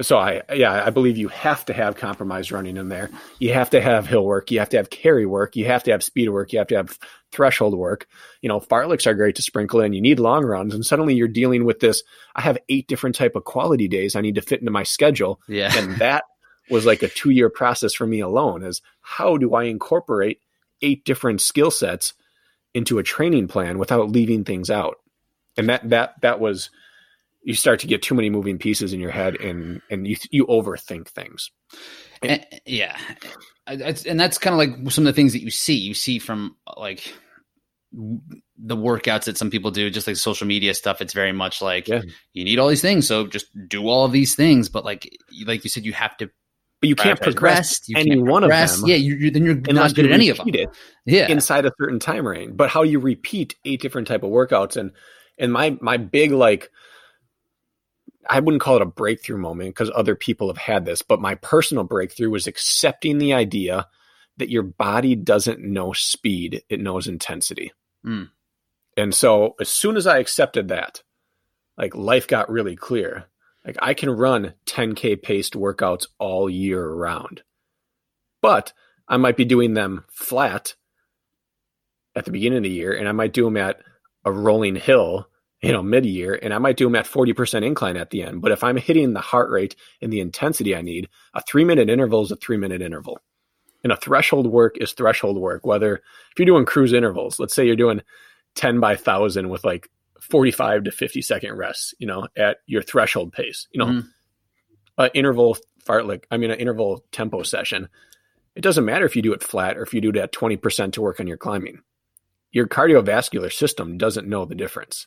so I, yeah, I believe you have to have compromise running in there. You have to have hill work. You have to have carry work. You have to have speed work. You have to have threshold work. You know, fartleks are great to sprinkle in. You need long runs. And suddenly you're dealing with this. I have eight different type of quality days I need to fit into my schedule. Yeah. And that was like a two year process for me alone is how do I incorporate eight different skill sets into a training plan without leaving things out? And that, that, that was, you start to get too many moving pieces in your head and and you you overthink things. And- eh, eh, yeah, I- and that's kind of like some of the things that you see. You see from like the workouts that some people do, just like social media stuff. It's very much like Yeah. you need all these things, so just do all of these things. But like, you- like you said, you have to But you can't progress you any can't one progress. of them Yeah, you, you, then you're not good you at any of them. it Yeah, inside a certain time range. But how you repeat eight different type of workouts and and my my big like I wouldn't call it a breakthrough moment because other people have had this, but my personal breakthrough was accepting the idea that your body doesn't know speed, it knows intensity. Mm. And so as soon as I accepted that, like life got really clear. Like I can run 10K paced workouts all year round, but I might be doing them flat at the beginning of the year, and I might do them at a rolling hill, you know, mid year, and I might do them at 40% incline at the end. But if I'm hitting the heart rate and the intensity I need, a three minute interval is a three minute interval. And a threshold work is threshold work. Whether if you're doing cruise intervals, let's say you're doing 10 by 1000 with like 45 to 50 second rests, you know, at your threshold pace, you know, Mhm. an interval fartlek, I mean, an interval tempo session. It doesn't matter if you do it flat or if you do it at 20% to work on your climbing. Your cardiovascular system doesn't know the difference.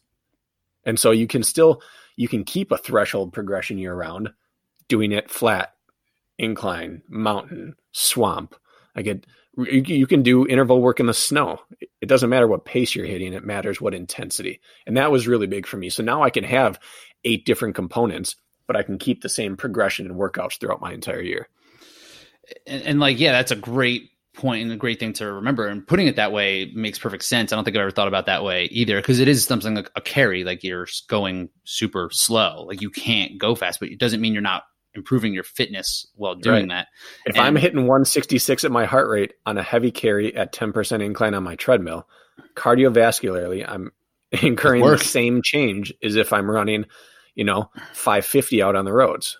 And so you can still, you can keep a threshold progression year round doing it flat, incline, mountain, swamp. I get, you, you can do interval work in the snow. It doesn't matter what pace you're hitting. It matters what intensity. And that was really big for me. So now I can have eight different components, but I can keep the same progression and workouts throughout my entire year. and, and like yeah that's a great point and a great thing to remember and putting it that way makes perfect sense. I don't think i've ever thought about that way either because it is something like a carry like you're going super slow. Like you can't go fast but it doesn't mean you're not improving your fitness while doing that. If And- I'm hitting 166 at my heart rate on a heavy carry at 10% incline on my treadmill, cardiovascularly, I'm *laughs* incurring the same change as if I'm running, you know, 550 out on the roads.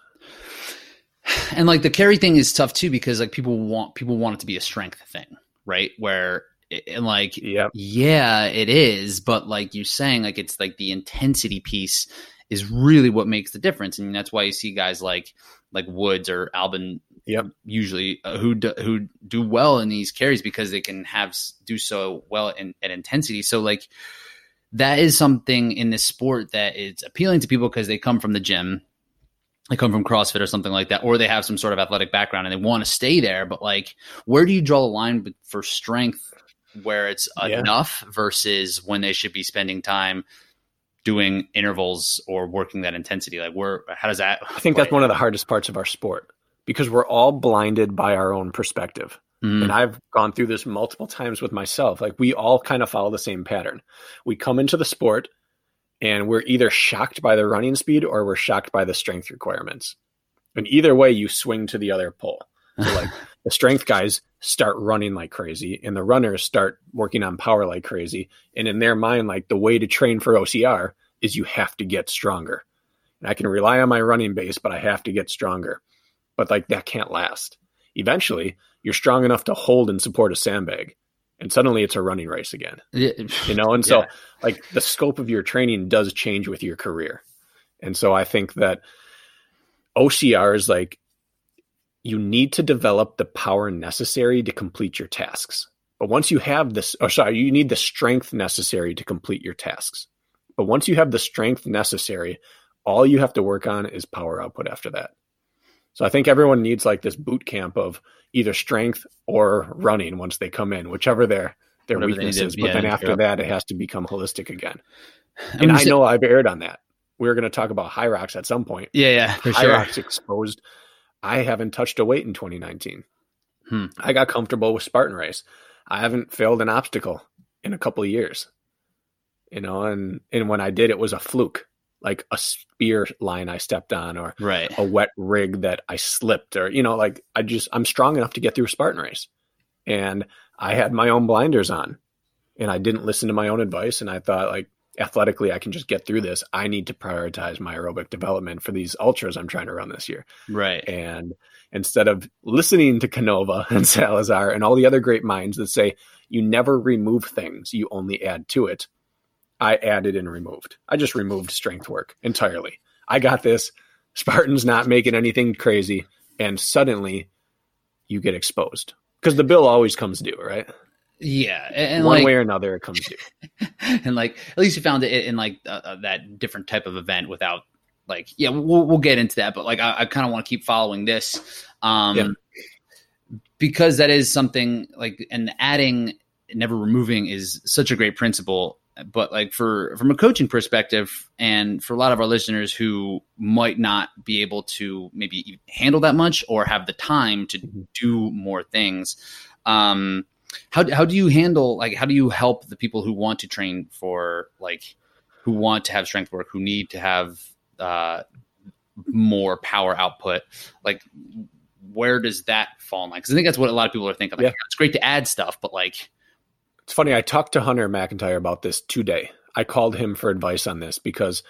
*sighs* and like the carry thing is tough too because like people want people want it to be a strength thing right where and like Yeah. yeah it is but like you're saying like it's like the intensity piece is really what makes the difference and that's why you see guys like like woods or Albon Yep. usually uh, who do, who do well in these carries because they can have do so well in, at intensity so like that is something in this sport that is appealing to people because they come from the gym they come from CrossFit or something like that, or they have some sort of athletic background and they want to stay there. But like, where do you draw the line for strength where it's Yeah. enough versus when they should be spending time doing intervals or working that intensity? Like, where, how does that? I think that's one of the hardest parts of our sport because we're all blinded by our own perspective. Mm. And I've gone through this multiple times with myself. Like we all kind of follow the same pattern. We come into the sport and we're either shocked by the running speed or we're shocked by the strength requirements. And either way, you swing to the other pole. So like *laughs* the strength guys start running like crazy and the runners start working on power like crazy. And in their mind, like the way to train for OCR is you have to get stronger. And I can rely on my running base, but I have to get stronger. But like that can't last. Eventually, you're strong enough to hold and support a sandbag. And suddenly it's a running race again. Yeah. You know, and *laughs* so Yeah. like the scope of your training does change with your career. And so I think that OCR is like you need to develop the power necessary to complete your tasks. But once you have this, or sorry, you need the strength necessary to complete your tasks. But once you have the strength necessary, all you have to work on is power output after that. So I think everyone needs like this boot camp of either strength or running once they come in, whichever their their Whatever weakness is. But then after that, it has to become holistic again. And And I know I've erred on that. We're going to talk about HYROX at some point. Yeah, yeah, for High sure. rocks exposed. I haven't touched a weight in 2019. Hmm. I got comfortable with Spartan race. I haven't failed an obstacle in a couple of years. You know, and and when I did, it was a fluke, like a spear line I stepped on, or Right. a wet rig that I slipped, or you know, like I just I'm strong enough to get through a Spartan race, and I had my own blinders on, and I didn't listen to my own advice, and I thought like athletically I can just get through this. I need to prioritize my aerobic development for these ultras I'm trying to run this year, Right. and instead of listening to Canova *laughs* and Salazar and all the other great minds that say you never remove things, you only add to it. I added and removed. I just removed strength work entirely. I got this. Spartan's not making anything crazy. And suddenly you get exposed because the bill always comes due, right? Yeah, and, One like, way or another, it comes due. *laughs* and like at least you found it in like uh, uh, that different type of event without like yeah we'll, we'll get into that but like i, I kind of want to keep following this um Yeah. because that is something like and adding never removing is such a great principle but like for from a coaching perspective and for a lot of our listeners who might not be able to maybe handle that much or have the time to Mhm. do more things um how, how do you handle like how do you help the people who want to train for like who want to have strength work who need to have uh more power output like where does that fall in line because i think that's what a lot of people are thinking like Yeah. it's great to add stuff but like It's funny. I talked to Hunter McIntyre about this today. I called him for advice on this because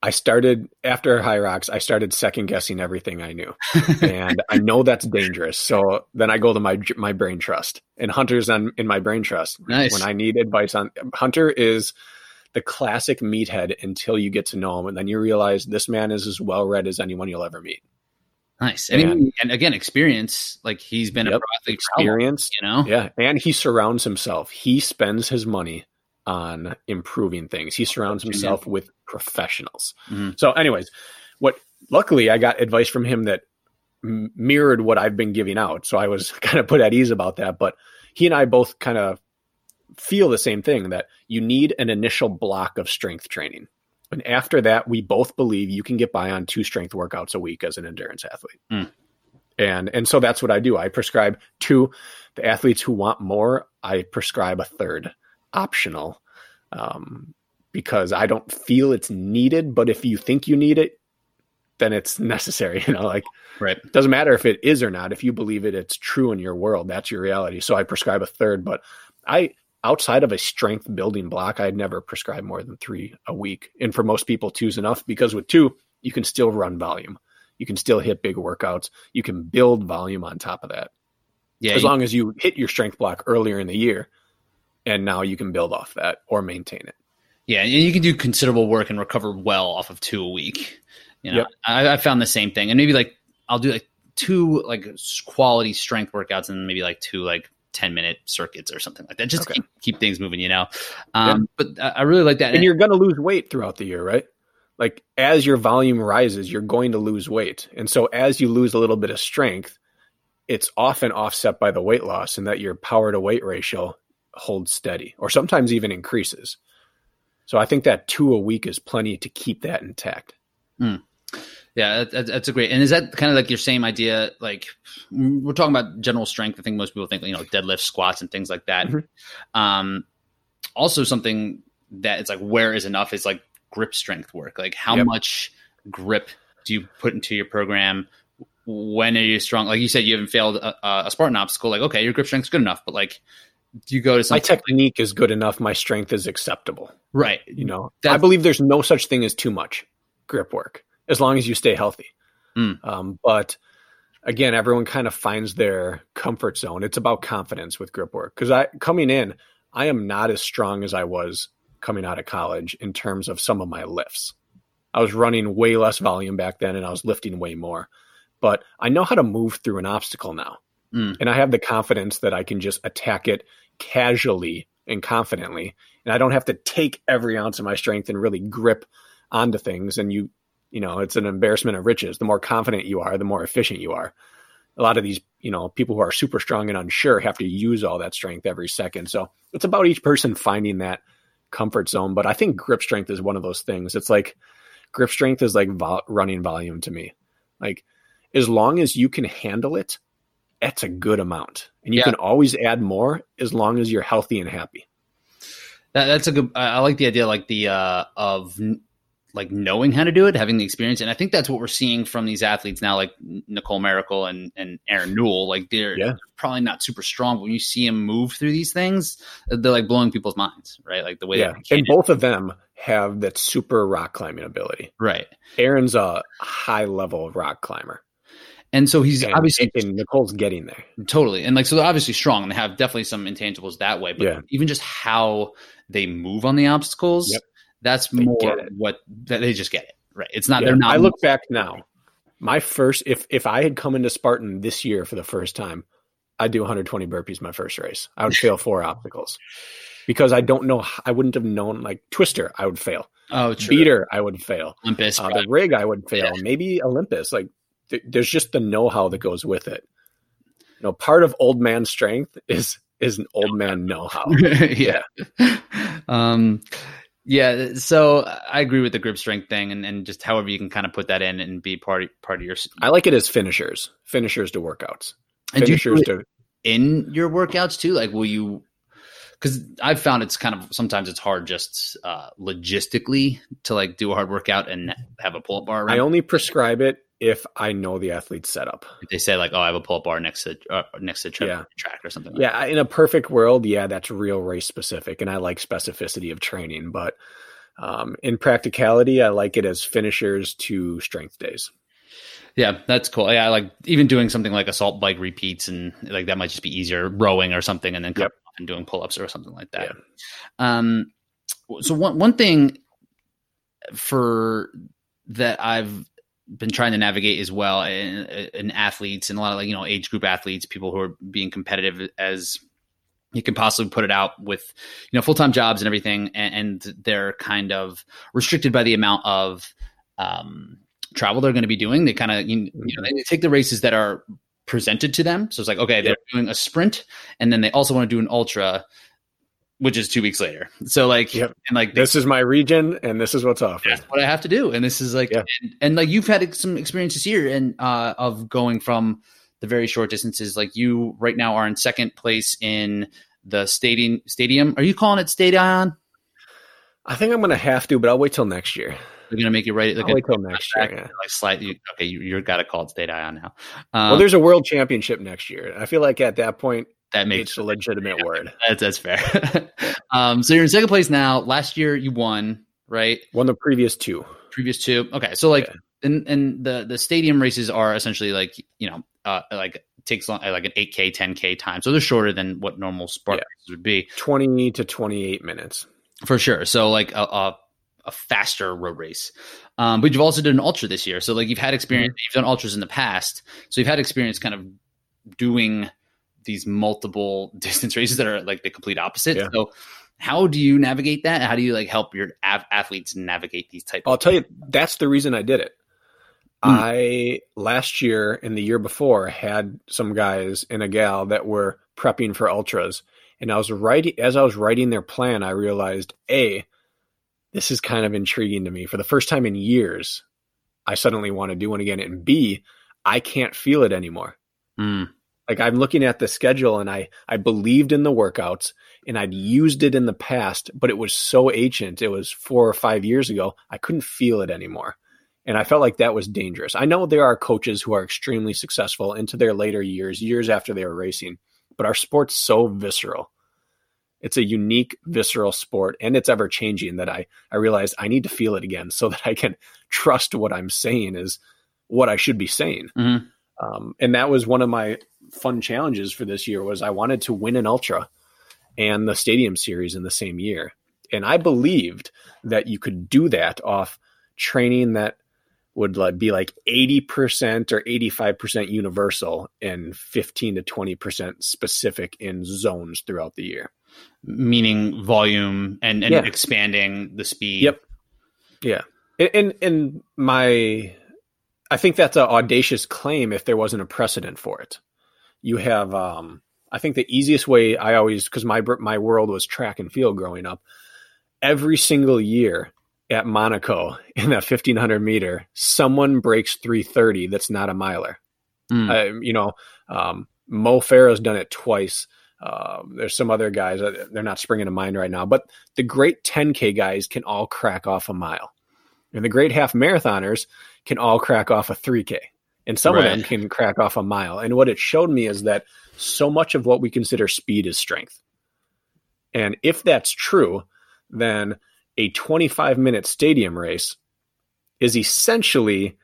I started after HYROX. I started second guessing everything I knew, and I know that's dangerous. So then I go to my my brain trust, and Hunter's on in my brain trust nice when I need advice on. Hunter is the classic meathead until you get to know him, and then you realize this man is as well read as anyone you'll ever meet. Nice and, And- and again experience like he's been a Yep. pro athlete for how Experience, you know Yeah, and he surrounds himself. He spends his money on improving things. He surrounds himself with professionals. Mhm. So, anyways, what luckily I got advice from him that m- mirrored what I've been giving out. So I was *laughs* kind of put at ease about that. But he and I both kind of feel the same thing that you need an initial block of strength training. And after that, we both believe you can get by on two strength workouts a week as an endurance athlete. Mm. And and so that's what I do. I prescribe two. The athletes who want more, I prescribe a third optional um, because I don't feel it's needed. But if you think you need it, then it's *laughs* necessary. You know, like right it doesn't matter if it is or not. If you believe it, it's true in your world. That's your reality. So I prescribe a third, but I outside of a strength building block, I'd never prescribe more than three a week. And for most people, two's enough because with two, you can still run volume. You can still hit big workouts. You can build volume on top of that. yeah as you- long as you hit your strength block earlier in the year. And now you can build off that or maintain it. Yeah, and you can do considerable work and recover well off of two a week. You know, Yep. I, I found the same thing, and maybe like I'll do like two like quality strength workouts and maybe like two like ten minute circuits or something like that, just Okay. keep, keep things moving. You know, um, but I, I really like that. and you're going to lose weight throughout the year, right? Like as your volume rises, you're going to lose weight. And so as you lose a little bit of strength, it's often offset by the weight loss and that your power to weight ratio holds steady or sometimes even increases. So I think that two a week is plenty to keep that intact. Yeah, that, that's a great. And is that kind of like your same idea? Like we're talking about general strength. I think most people think you know deadlift, squats, and things like that. Mm-hmm. Um, also, something that it's like where is enough is like grip strength work. Like how yep. much grip do you put into your program? When are you strong? Like you said, you haven't failed a, a Spartan obstacle. Like okay, your grip strength's good enough, but like do you go to my technique is good enough my strength is acceptable right you know That's, i believe there's no such thing as too much grip work as long as you stay healthy mm. um, but again everyone kind of finds their comfort zone it's about confidence with grip work because i coming in i am not as strong as i was coming out of college in terms of some of my lifts i was running way less volume back then and i was lifting way more but i know how to move through an obstacle now mm. and i have the confidence that i can just attack it casually and confidently. And I don't have to take every ounce of my strength and really grip onto things. And you, you know, it's an embarrassment of riches. The more confident you are, the more efficient you are. A lot of these, you know, people who are super strong and unsure have to use all that strength every second. So it's about each person finding that comfort zone. But I think grip strength is one of those things. It's like grip strength is like vo- running volume to me. Like as long as you can handle it that's a good amount. And you yeah. can always add more as long as you're healthy and happy. That, that's a good, I like the idea like the, uh, of like knowing how to do it, having the experience. And I think that's what we're seeing from these athletes now, like Nicole Mericle and, and Aaron Newell. Like they're yeah. probably not super strong, but when you see them move through these things, they're like blowing people's minds, right? Like the way yeah. And both of them have that super rock climbing ability. Right. Aaron's a high level rock climber. And so he's and, obviously and Nicole's getting there. Totally. And like so they're obviously strong and they have definitely some intangibles that way. But yeah. even just how they move on the obstacles, yep. That's they more what that they just get it. Right. It's not yeah. they're not I look back now. My first if if I had come into Spartan this year for the first time, I'd do 120 burpees my first race. I would fail four obstacles. Because I don't know I wouldn't have known like twister, I would fail. Oh, true. Beater, I would fail. Olympus, uh, the rig, I would fail. Yeah. Maybe Olympus. Like there's just the know-how that goes with it. You know, part of old man strength is is an old man know-how. *laughs* yeah. um yeah, so I agree with the grip strength thing and, and just however you can kind of put that in and be part of, part of your I like it as finishers. Finishers to workouts. And finishers to in your workouts too? Like will you because I've found it's kind of sometimes it's hard just uh, logistically to like do a hard workout and have a pull up bar. Around. I only prescribe it if I know the athlete's setup. If they say like, "Oh, I have a pull-up bar next to uh, next to tra- yeah. track or something." Like yeah, that. in a perfect world, yeah, that's real race specific, and I like specificity of training. But um, in practicality, I like it as finishers to strength days. Yeah, that's cool. Yeah, I like even doing something like assault bike repeats, and like that might just be easier rowing or something, and then yep. and doing pull-ups or something like that. Yeah. Um, so one one thing for that I've been trying to navigate as well in, in athletes and a lot of like you know age group athletes, people who are being competitive as you can possibly put it out with you know full-time jobs and everything and, and they're kind of restricted by the amount of um, travel they're going to be doing. They kind of you, you, know they take the races that are presented to them. So it's like okay they're doing a sprint and then they also want to do an ultra which is two weeks later. So like, yep. and like this is my region, and this is what's offered. That's what I have to do, and this is like, yeah. and, and, like you've had some experiences here, and uh, of going from the very short distances. Like you right now are in second place in the stadium. Stadium? Are you calling it Stadion? I think I'm going to have to, but I'll wait till next year. They're going to make you write it. Like wait till next year. Yeah. Like slightly. Okay, you, you're got to call it Stadion now. Um, well, there's a world championship next year. I feel like at that point, that makes it's a legitimate yeah, word. That's that's fair. *laughs* um, so you're in second place now. Last year you won, right? Won the previous two. Previous two. Okay, so like, yeah. and and the the stadium races are essentially like you know uh like takes long, like an 8k 10k time so they're shorter than what normal spark yeah. races would be 20 to 28 minutes for sure so like a, a, a faster road race um, but you've also done an ultra this year so like you've had experience mm-hmm. you've done ultras in the past so you've had experience kind of doing these multiple *laughs* distance races that are like the complete opposite. Yeah. So how do you navigate that? How do you like help your av- athletes navigate these type? I'll tell you, that's the reason I did it. Mm. I last year and the year before had some guys and a gal that were prepping for ultras, and I was writing as I was writing their plan. I realized, a, this is kind of intriguing to me. For the first time in years, I suddenly want to do one again. And B, I can't feel it anymore. Mm. Like I'm looking at the schedule and I, I believed in the workouts and I'd used it in the past, but it was so ancient. It was four or five years ago. I couldn't feel it anymore. And I felt like that was dangerous. I know there are coaches who are extremely successful into their later years, years after they were racing, but our sport's so visceral. It's a unique, visceral sport, and it's ever changing that I, I realize I need to feel it again so *laughs* that I can trust what I'm saying is what I should be saying. Mhm. Um, and that was one of my fun challenges for this year was I wanted to win an ultra and the stadium series in the same year. And I believed that you could do that off training that would like be like 80% or 85% universal and 15 to 20% specific in zones throughout the year. Meaning volume and, and Yeah. expanding the speed. Yep. Yeah. And, and and my I think that's an audacious claim if there wasn't a precedent for it. You have um I think the easiest way I always cuz my my world was track and field growing up. Every single year at Monaco *laughs* in that 1500 meter, someone breaks 330 that's not a miler. Mm. Uh, you know, um, Mo Farah's done it twice. Uh, there's some other guys they're not springing to mind right now, but the great 10k guys can all crack off a mile, and the great half marathoners can all crack off a 3k, and some of them can crack off a mile. And what it showed me is that so much of what we consider speed is strength, and if that's true, then a 25 minute stadium race is essentially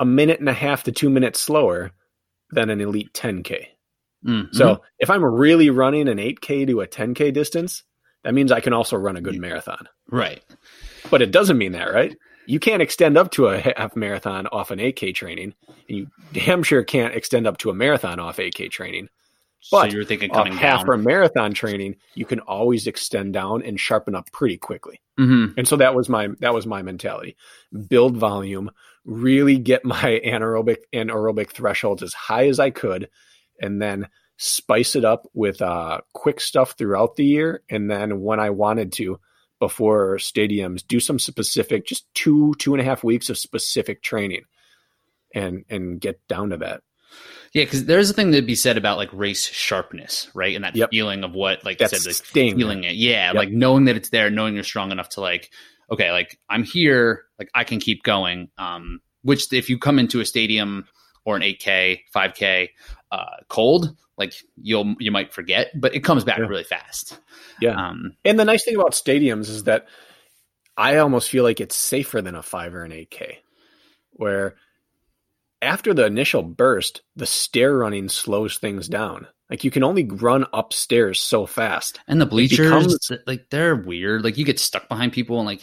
a minute and a half to two minutes slower than an elite 10K. Mm. So if I'm really running an 8K to a 10K distance, that means I can also run a good marathon. right. But it doesn't mean that, right? You can't extend up to a half marathon off an 8K training, and you damn sure can't extend up to a marathon off 8K training. But so you're thinking coming half down. or marathon training, you can always extend down and sharpen up pretty quickly. Mhm. And so that was my that was my mentality. Build volume, really get my *laughs* anaerobic and aerobic thresholds as high as I could, and then spice it up with uh, quick stuff throughout the year. And then when I wanted to, before stadiums, do some specific, just two two and a half weeks of specific training, and and get down to that. Yeah, because there's a thing to be said about like race sharpness, right? And that Yep. feeling of what, like That said, like sting. feeling it. Yeah, Yep. like knowing that it's there, knowing you're strong enough to like, okay, like I'm here, like I can keep going. Um, which if you come into a stadium or an 8K, 5K, uh, cold, like you'll you might forget, but it comes back Yeah. really fast. Yeah. Um, And the nice thing about stadiums is that I almost feel like it's safer than a five or an 8K, where after the initial burst, the stair running slows things down. Like you can only run upstairs so fast. and the bleachers, becomes- like they're weird. Like you get stuck behind people and like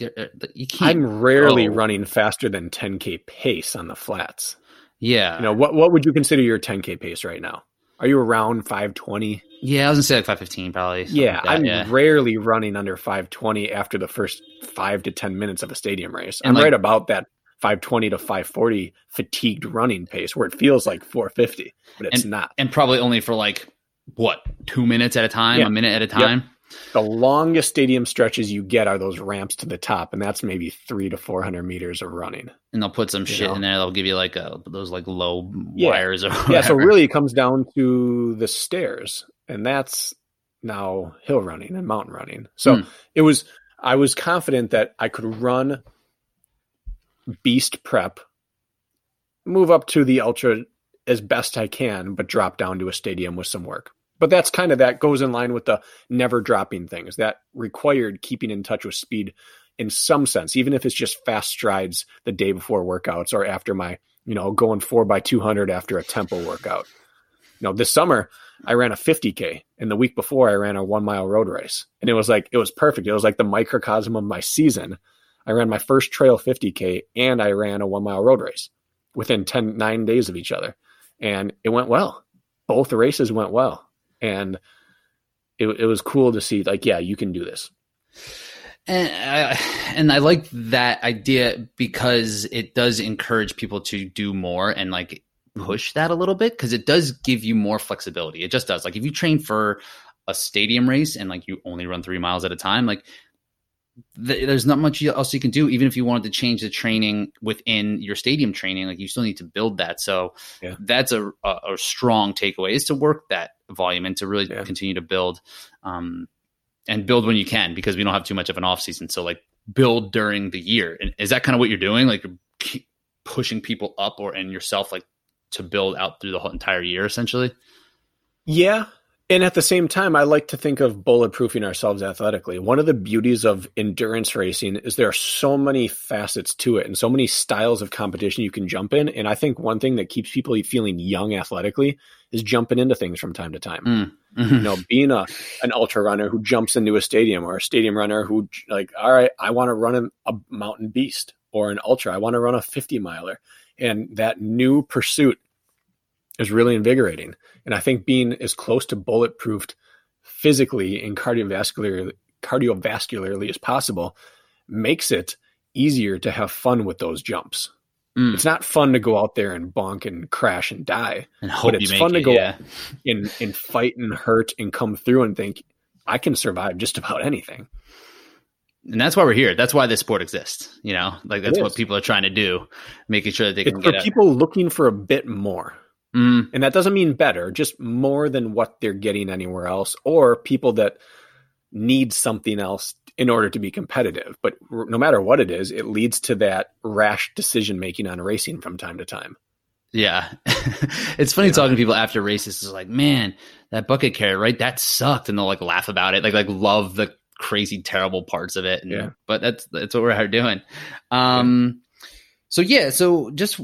you can't. I'm rarely go. running faster than 10K pace on the flats. Yeah, You know, what, what would you consider your 10K pace right now? Are you around 520? yeah. I was gonna say like 515 probably. Yeah, like I'm yeah. rarely running under 520 after the first five to 10 minutes of a stadium race. And I'm like- right about that 520 to 540 fatigued running pace where it feels like 450, but it's not. and probably only for like what two minutes at a time, Yeah. a minute at a time. The longest stadium stretches you get are those ramps to the top, and that's maybe three to 400 meters of running. And they'll put some You shit know? in there. They'll give you like a, those like low Yeah. wires or Yeah, so really it comes down to the stairs, and that's now hill running and mountain running. So Hmm. it was, I was confident that I could run beast prep, move up to the ultra as best I can, but drop down to a stadium with some work. But that's kind of that goes in line with the never dropping things that required keeping in touch with speed in some sense, even if it's just fast strides the day before workouts or after my, you know, going four by 200 after a tempo workout. You know, this summer I ran a 50K and the week before I ran a one mile road race. And it was like, it was perfect. It was like the microcosm of my season. I ran my first trail 50K and I ran a one mile road race within 10, nine days of each other. And it went well. Both races went well. And it, it was cool to see, like, yeah, you can do this. and I, and I like that idea because it does encourage people to do more and like push that a little bit because it does give you more flexibility. It just does. Like if you train for a stadium race and like you only run three miles at a time, like th- there's not much else you can do. Even if you wanted to change the training within your stadium training, like you still need to build that. So Yeah. that's a, a a strong takeaway is to work that volume and to really Yeah. continue to build, um, and build when you can because we don't have too much of an off season. So like build during the year. And is that kind of what you're doing? Like you're keep pushing people up or and yourself like to build out through the whole entire year essentially. Yeah. And at the same time, I like to think of bulletproofing ourselves athletically. One of the beauties of endurance racing is there are so many facets to it and so many styles of competition you can jump in. And I think one thing that keeps people feeling young athletically is jumping into things from time to time. Mm. You know, being a an ultra runner who jumps into a stadium or a stadium runner who like, all right, I want to run a, a mountain beast or an ultra. I want to run a 50 miler. And that new pursuit is really invigorating. And I think being as close to bulletproofed physically and cardiovascularly cardiovascularly as possible makes it easier to have fun with those jumps. Mm. It's not fun to go out there and bonk and crash and die and hope it's fun to go yeah. and and fight and hurt and come through and think I can survive just about anything. and that's why we're here. That's why this sport exists. You know, like that's what people are trying to do, making sure that they It's can for people looking for a bit more. Mm, And that doesn't mean better, just more than what they're getting anywhere else, or people that need something else in order to be competitive. But r- no matter what it is, it leads to that rash decision making on racing from time to time. yeah, *laughs* it's funny Yeah. talking to people after races. It's like, man, that bucket carry, right? That sucked, and they'll like laugh about it, like like love the crazy, terrible parts of it. And, Yeah. but that's that's what we're out doing. Um, so yeah, so just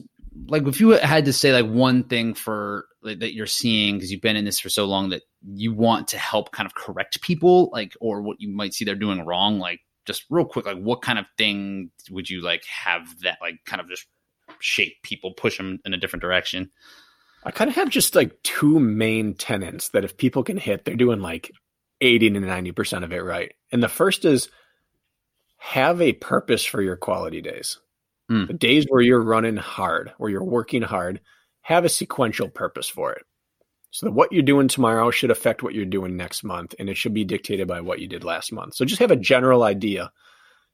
like if you had to say like one thing for like, that you're seeing because you've been in this for so long that you want to help kind of correct people like or what you might see they're doing wrong like just real quick like what kind of thing would you like have that like kind of just shape people push them in a different direction I kind of have just like two main tenets that if people can hit, they're doing like 80 to 90% of it right. And the first is have a purpose for your quality days. Mm. The days where you're running hard, where you're working hard, have a sequential purpose for it. So that what you're doing tomorrow should affect what you're doing next month, and it should be dictated by what you did last month. So just have a general idea.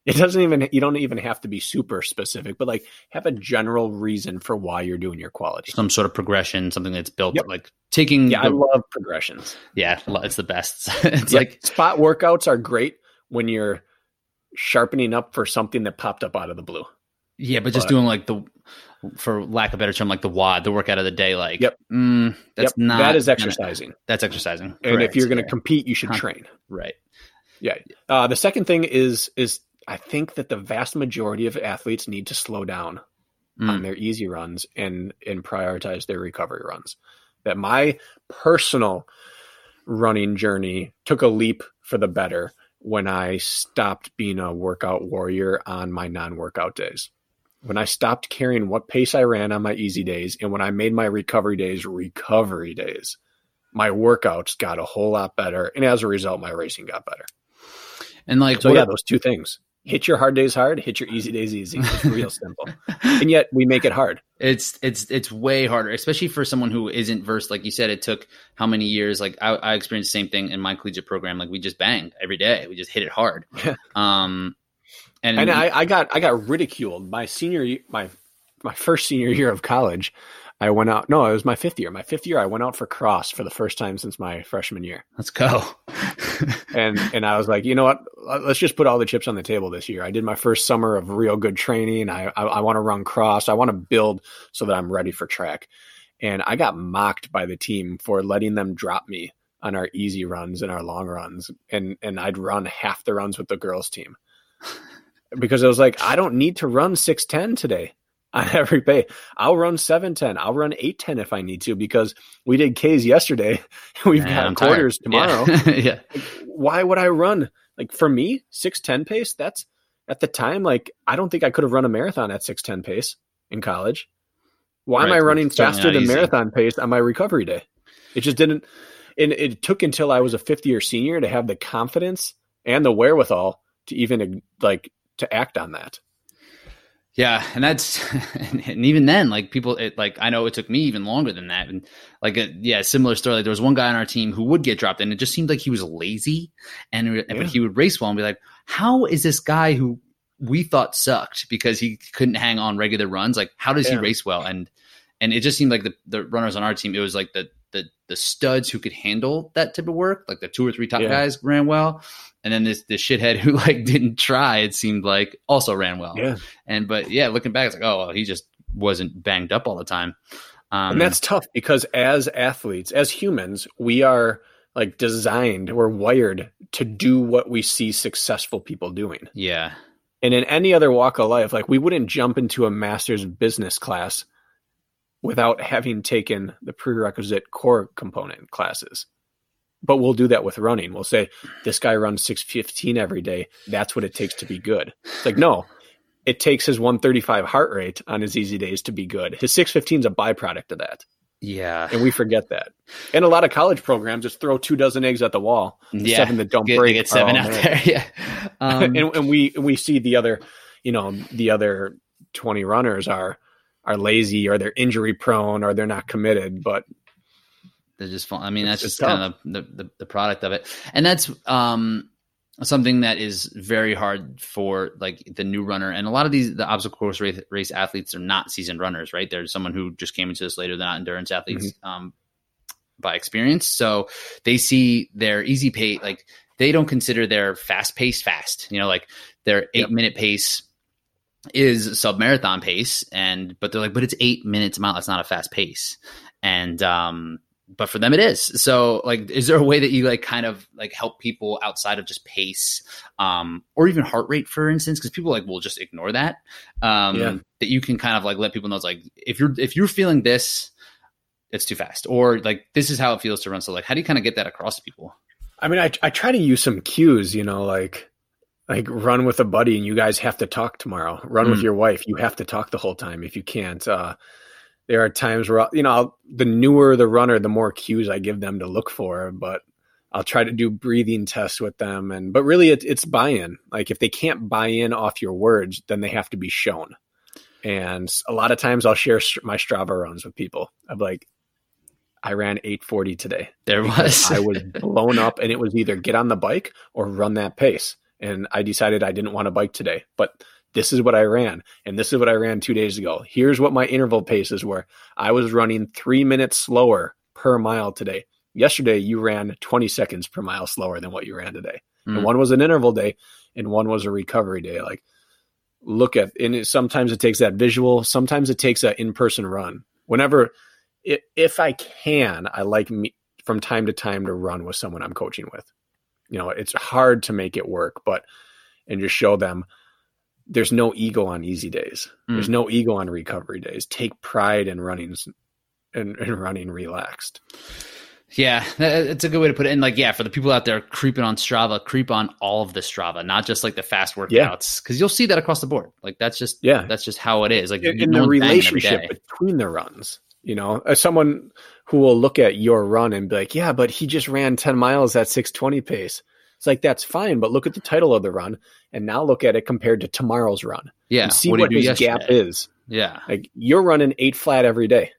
It doesn't even you don't even have to be super specific, but like have a general reason for why you're doing your quality. some sort of progression something that's built Yep. like taking Yeah, I love progressions. yeah it's the best *laughs* it's Yeah, like spot workouts are great when you're sharpening up for something that popped up out of the blue. Yeah but just but- doing like the for lack of a better term like the wad the workout of the day like Yep. mm, that's Yep, not that is gonna- exercising. that's exercising And Correct, if you're going to yeah. compete, you should Huh. train. right Uh, the second thing is is I think that the vast majority of athletes need to slow down on Mm. their easy runs and and prioritize their recovery runs. That my personal running journey took a leap for the better when I stopped being a workout warrior on my non-workout days. When I stopped caring what pace I ran on my easy days and when I made my recovery days recovery days, my workouts got a whole lot better and as a result my racing got better. and like So yeah, those two things. Hit your hard days hard, hit your easy days easy. It's real simple. *laughs* And yet we make it hard. it's it's it's way harder especially for someone who isn't versed like you said it took how many years like i, I experienced the same thing in my collegiate program like we just banged every day we just hit it hard *laughs* Yeah. um and, And I, I got I got ridiculed my senior my my first senior year of college. I went out. No, it was my fifth year. My fifth year, I went out for cross for the first time since my freshman year. let's go *laughs* *laughs* And and I was like, you know what? Let's just put all the chips on the table this year. I did my first summer of real good training. I I, I want to run cross. I want to build so that I'm ready for track. And I got mocked by the team for letting them drop me on our easy runs and our long runs, and and I'd run half the runs with the girls team because I was like, I don't need to run six ten today on every pay. I'll run seven ten. I'll run eight ten if I need to because we did K's yesterday. *laughs* We've Man, got I'm tired. quarters tomorrow *laughs* yeah, yeah. why would I run? Like for me, six ten pace. That's at the time. Like I don't think I could have run a marathon at six ten pace in college. Why am I running it's faster than easy. marathon pace on my recovery day? It just didn't. And it took until I was a fifth year senior to have the confidence and the wherewithal to even like to act on that. Yeah, and that's *laughs* and even then, like people, it, like I know it took me even longer than that, and like a, yeah, similar story. Like there was one guy on our team who would get dropped, and it just seemed like he was lazy, and yeah. but he would race well and be like, "How is this guy who we thought sucked because he couldn't hang on regular runs? Like, how does yeah. he race well?" And and it just seemed like the the runners on our team, it was like the the the studs who could handle that type of work, like the two or three top yeah. guys ran well, and then this this shithead who *laughs* like didn't try, it seemed like also ran well. Yeah. And but yeah, looking back, it's like oh well, he just wasn't banged up all the time. Um, and that's tough because as athletes, as humans, we are like designed, we're wired to do what we see successful people doing. Yeah. And in any other walk of life, like we wouldn't jump into a master's business class without having taken the prerequisite core component classes but we'll do that with running. We'll say this guy runs 615 every day. That's what it takes to be good. It's like, no, it takes his 135 heart rate on his easy days to be good. His 615 is a byproduct of that. Yeah. And we forget that. And a lot of college programs just throw two dozen eggs at the wall. Yeah. Seven that don't get, break. Get seven out man. there. *laughs* Yeah. *laughs* Um, and, and we, we see the other, you know, the other 20 runners are, are lazy or they're injury prone or they're not committed, but they're just fun. I mean, that's just, kind of the, the, the product of it, and that's um something that is very hard for like the new runner. And a lot of these the obstacle course race, race athletes are not seasoned runners, right? They're someone who just came into this later. They're not endurance athletes mm-hmm. um, by experience, so they see their easy pace like they don't consider their fast pace fast. You know, like their eight yep. minute pace is sub marathon pace and but they're like but it's eight minutes a mile. That's not a fast pace. And um but for them it is. So like is there a way that you like kind of like help people outside of just pace um or even heart rate for instance? Because people like will just ignore that. Um yeah. that you can kind of like let people know it's like if you're if you're feeling this it's too fast. Or like this is how it feels to run. So like how do you kind of get that across to people? I mean i, I try to use some cues you know like like run with a buddy and you guys have to talk tomorrow run mm. with your wife you have to talk the whole time if you can't uh there are times where you know I'll, the newer the runner, the more cues I give them to look for. But I'll try to do breathing tests with them, and but really it, it's buy-in. Like if they can't buy in off your words, then they have to be shown. And a lot of times I'll share my Strava runs with people. I'm like, I ran 840 today. There was I was blown up, and it was either get on the bike or run that pace. And I decided I didn't want to bike today, but this is what I ran, and this is what I ran two days ago. Here's what my interval paces were. I was running three minutes slower per mile today. Yesterday, you ran 20 seconds per mile slower than what you ran today. Mm. And one was an interval day, and one was a recovery day. Like, look at, and it, sometimes it takes that visual, sometimes it takes an in person run. Whenever, if I can, I like me from time to time to run with someone I'm coaching with. You know, it's hard to make it work, but and just show them there's no ego on easy days. Mm. There's no ego on recovery days. Take pride in running and, and running relaxed. Yeah, it's a good way to put it. And like, yeah, for the people out there creeping on Strava, creep on all of the Strava, not just like the fast workouts, because yeah. you'll see that across the board. Like that's just yeah, that's just how it is. Like in, in the relationship between the runs, you know, as someone who will look at your run and be like, yeah, but he just ran ten miles at six twenty pace. It's like that's fine, but look at the title of the run and now look at it compared to tomorrow's run. Yeah. And see what, what his yesterday? gap is. Yeah. Like you're running eight flat every day.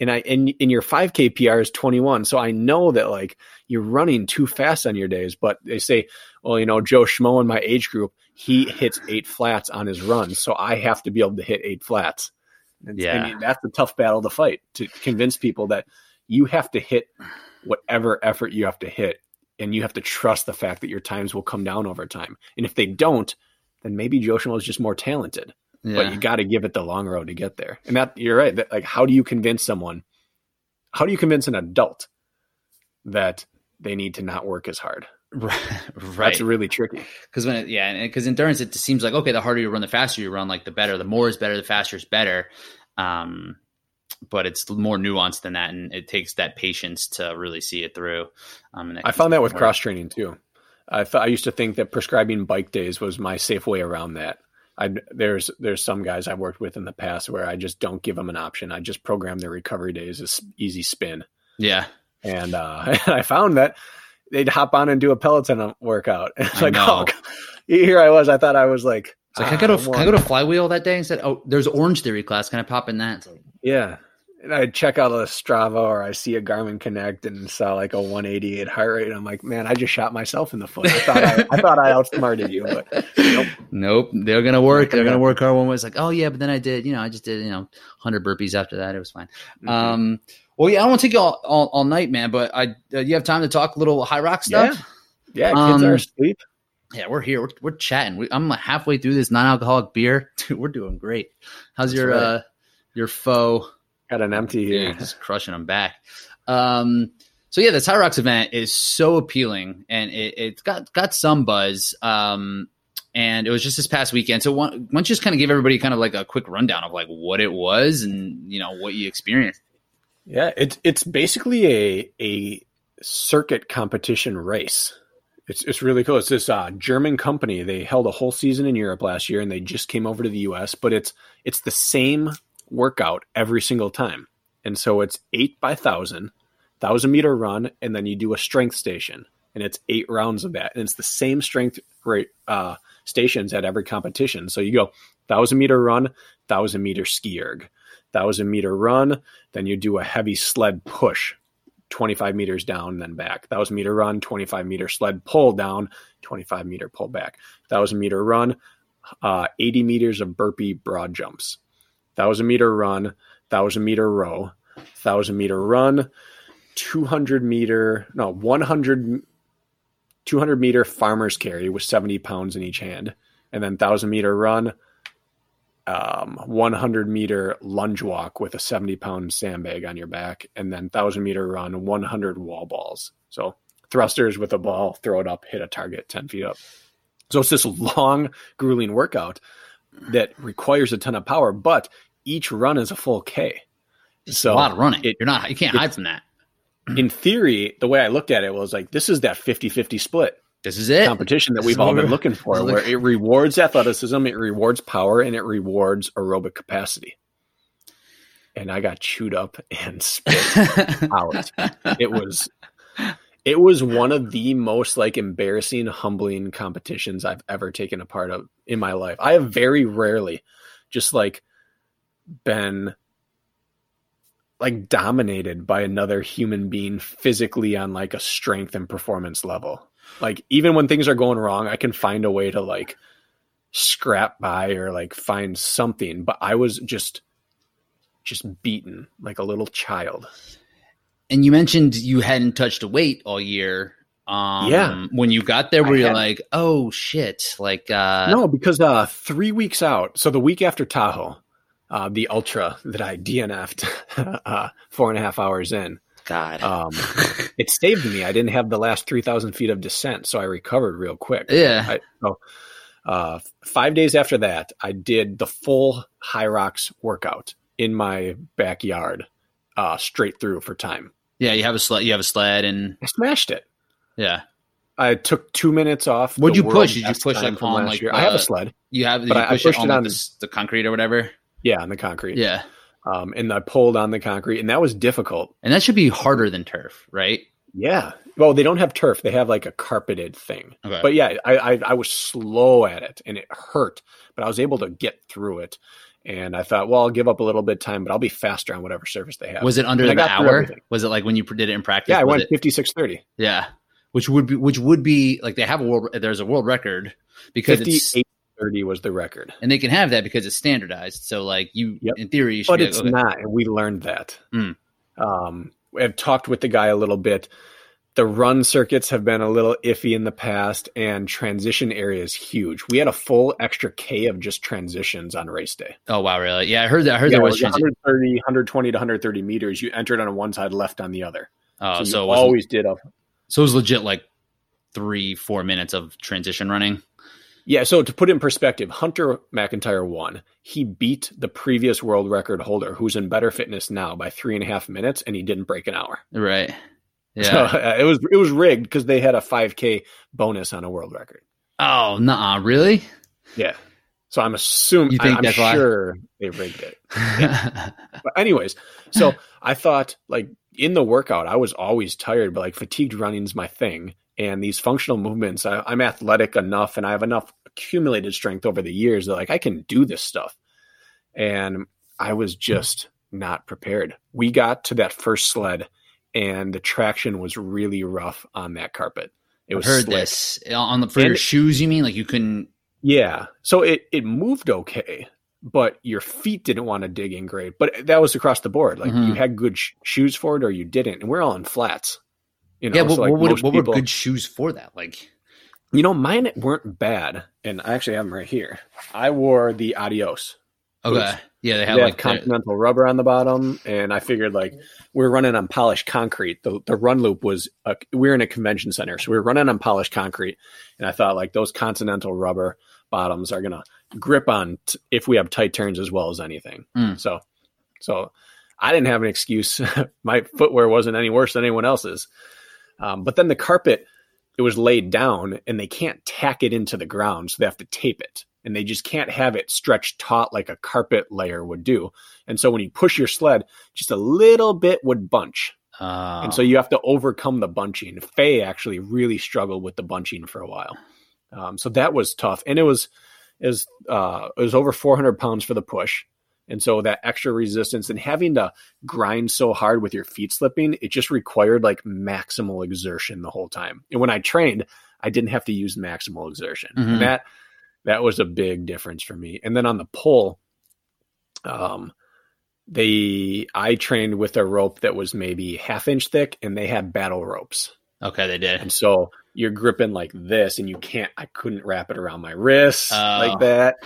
And I and in your 5K PR is 21. So I know that like you're running too fast on your days, but they say, well, you know, Joe Schmo in my age group, he hits eight flats on his run. So I have to be able to hit eight flats. And, yeah. And that's a tough battle to fight to convince people that you have to hit whatever effort you have to hit and you have to trust the fact that your times will come down over time. And if they don't, then maybe Joe Schmo is just more talented. Yeah. But you got to give it the long road to get there. And that you're right. That, like, how do you convince someone? How do you convince an adult that they need to not work as hard? Right. That's really tricky. Because when, it, yeah, because endurance, it seems like okay, the harder you run, the faster you run, like the better. The more is better, the faster is better. Um, but it's more nuanced than that, and it takes that patience to really see it through. Um, I found that with cross training too. I thought I used to think that prescribing bike days was my safe way around that. I there's there's some guys I've worked with in the past where I just don't give them an option. I just program their recovery days as easy spin. Yeah, and uh, *laughs* I found that they'd hop on and do a Peloton workout. *laughs* It's like, oh, here I was. I thought I was like It's like, can I go to can I go to flywheel that day? and said, oh, there's Orangetheory class. Can I pop in that? Like, yeah, and I check out a Strava or I see a Garmin Connect and saw like a 188 heart rate. And I'm like, man, I just shot myself in the foot. I thought I, I thought I outsmarted you, but nope. Nope. They're gonna work. They're gonna work hard one way. It's like, oh yeah, but then I did, you know, I just did, you know, 100 burpees after that. It was fine. Mm-hmm. Um, well, yeah, I don't want to take you all, all, all night, man. But I, uh, you have time to talk a little HYROX stuff. Yeah, yeah kids um, are asleep. Yeah, we're here. We're, we're chatting. We, I'm halfway through this non-alcoholic beer. *laughs* Dude, we're doing great. How's That's your right. uh your foe? Got an empty here. Dude, just crushing them back. Um, so yeah, the HYROX event is so appealing, and it, it's got got some buzz. Um, and it was just this past weekend. So why don't you just kind of give everybody kind of like a quick rundown of like what it was and you know what you experienced? Yeah, it's it's basically a a circuit competition race. It's it's really cool. It's this uh, German company. They held a whole season in Europe last year, and they just came over to the U.S. But it's it's the same workout every single time, and so it's eight by thousand, thousand meter run, and then you do a strength station, and it's eight rounds of that, and it's the same strength rate uh, stations at every competition. So you go thousand meter run, thousand meter ski erg, thousand meter run, then you do a heavy sled push 25 meters down, then back. 1,000 meter run, 25 meter sled pull down, 25 meter pull back. 1,000 meter run, uh, 80 meters of burpee broad jumps. 1,000 meter run, 1,000 meter row, 1,000 meter run, 200 meter, no, 100, 200 meter farmer's carry with 70 pounds in each hand. And then 1,000 meter run, um, 100 meter lunge walk with a 70 pound sandbag on your back, and then 1000 meter run, 100 wall balls. So thrusters with a ball, throw it up, hit a target 10 feet up. So it's this long, grueling workout that requires a ton of power, but each run is a full K. It's so a lot of running. It, You're not, you can't hide from that. In theory, the way I looked at it was like, this is that 50 50 split. This is it. Competition that we've all been looking *laughs* for, where it rewards athleticism, it rewards power, and it rewards aerobic capacity. And I got chewed up *laughs* and spit out. It was it was one of the most like embarrassing, humbling competitions I've ever taken a part of in my life. I have very rarely just like been like dominated by another human being physically on like a strength and performance level. Like even when things are going wrong, I can find a way to like scrap by or like find something. But I was just just beaten like a little child. And you mentioned you hadn't touched a weight all year. Um, yeah. When you got there, were you like, oh shit? Like, uh, no, because uh, three weeks out, so the week after Tahoe, uh, the ultra that I DNF'd *laughs* uh, four and a half hours in, God. Um, *laughs* it saved me. I didn't have the last 3,000 feet of descent, so I recovered real quick. Yeah. I, so, uh, five days after that, I did the full HYROX workout in my backyard, uh, straight through for time. Yeah, you have a sled. You have a sled, and I smashed it. Yeah, I took two minutes off. What'd you push? Did you push like on like? Uh, I have a sled. You have, but you push I, pushed it on, it on the, the concrete or whatever. Yeah, on the concrete. Yeah. Um, and I pulled on the concrete, and that was difficult. And that should be harder than turf, right? Yeah. Well, they don't have turf; they have like a carpeted thing. Okay. But yeah, I, I, I was slow at it, and it hurt, but I was able to get through it. And I thought, well, I'll give up a little bit of time, but I'll be faster on whatever surface they have. Was it under the hour? Was it like when you did it in practice? Yeah, I went fifty six thirty. Yeah, which would be which would be like they have a world. There's a world record because 58 30 was the record. And they can have that because it's standardized. So, like, you, yep. in theory, you but it's like, okay. not. And we learned that. Mm. Um, I've talked with the guy a little bit. The run circuits have been a little iffy in the past, and transition area is huge. We had a full extra K of just transitions on race day. Oh, wow, really? Yeah, I heard that. I heard yeah, there was, was 130, 120 to 130 meters. You entered on one side, left on the other. Oh, so, so always did a. So it was legit like three, four minutes of transition running. Yeah, so to put in perspective, Hunter McIntyre won. He beat the previous world record holder, who's in better fitness now, by three and a half minutes, and he didn't break an hour. Right. Yeah. So, *laughs* uh, it was it was rigged because they had a 5K bonus on a world record. Oh, nah, really? Yeah. So I'm assuming you think I, am sure why? they rigged it. Yeah. *laughs* but anyways, so I thought like in the workout, I was always tired, but like fatigued running's my thing and these functional movements I, am athletic enough and i have enough accumulated strength over the years that like I can do this stuff. And I was just not prepared. We got to that first sled and the traction was really rough on that carpet. It was I've heard slick. this on the for your shoes. You mean like you couldn't? Yeah. So it it moved okay, but your feet didn't want to dig in great. But that was across the board. Like Mhm. you had good sh- shoes for it or you didn't. And we're all in flats. You know, yeah, what, so like what, would- what people, were good shoes for that? Like, you know, mine weren't bad. And I actually have them right here. I wore the Adios. okay, Boost. yeah, they They have had like continental rubber on the bottom, and I figured like we are running on polished concrete. The the run loop was a, we were in a convention center, so we were running on polished concrete, and I thought like those continental rubber bottoms are gonna grip on t- if we have tight turns as well as anything. Mm. So, so I didn't have an excuse. *laughs* My footwear wasn't any worse than anyone else's. Um, but then the carpet, it was laid down, and they can't tack it into the ground, so they have to tape it, and they just can't have it stretched taut like a carpet layer would do. And so when you push your sled, just a little bit would bunch. Oh. And so you have to overcome the bunching. Faye actually really struggled with the bunching for a while. Um, so that was tough. And it was, it was, uh, it was over 400 pounds for the push. And so that extra resistance and having to grind so hard with your feet slipping, it just required like maximal exertion the whole time. And when I trained, I didn't have to use maximal exertion. Mhm. And that, that was a big difference for me. And then on the pull, um, they I trained with a rope that was maybe half inch thick, and they had battle ropes, okay, they did. and so you're gripping like this, and you can't. I couldn't wrap it around my wrists Oh. like that,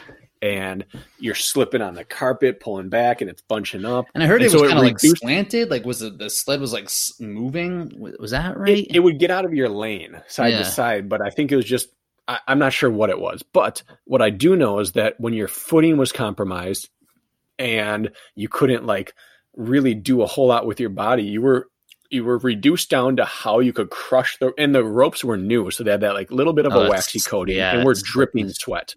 and you're slipping on the carpet, pulling back, and it's bunching up. And I heard And it so was kind of like slanted. Like, was it the sled was like moving? Was was that right? It, it would get out of your lane side Yeah. to side, but I think it was just. I, I'm not sure what it was, but what I do know is that when your footing was compromised, and you couldn't like really do a whole lot with your body, you were you were reduced down to how you could crush the and the ropes were new, so they had that like little bit of Oh, a waxy coating, yeah, and we're dripping sweat.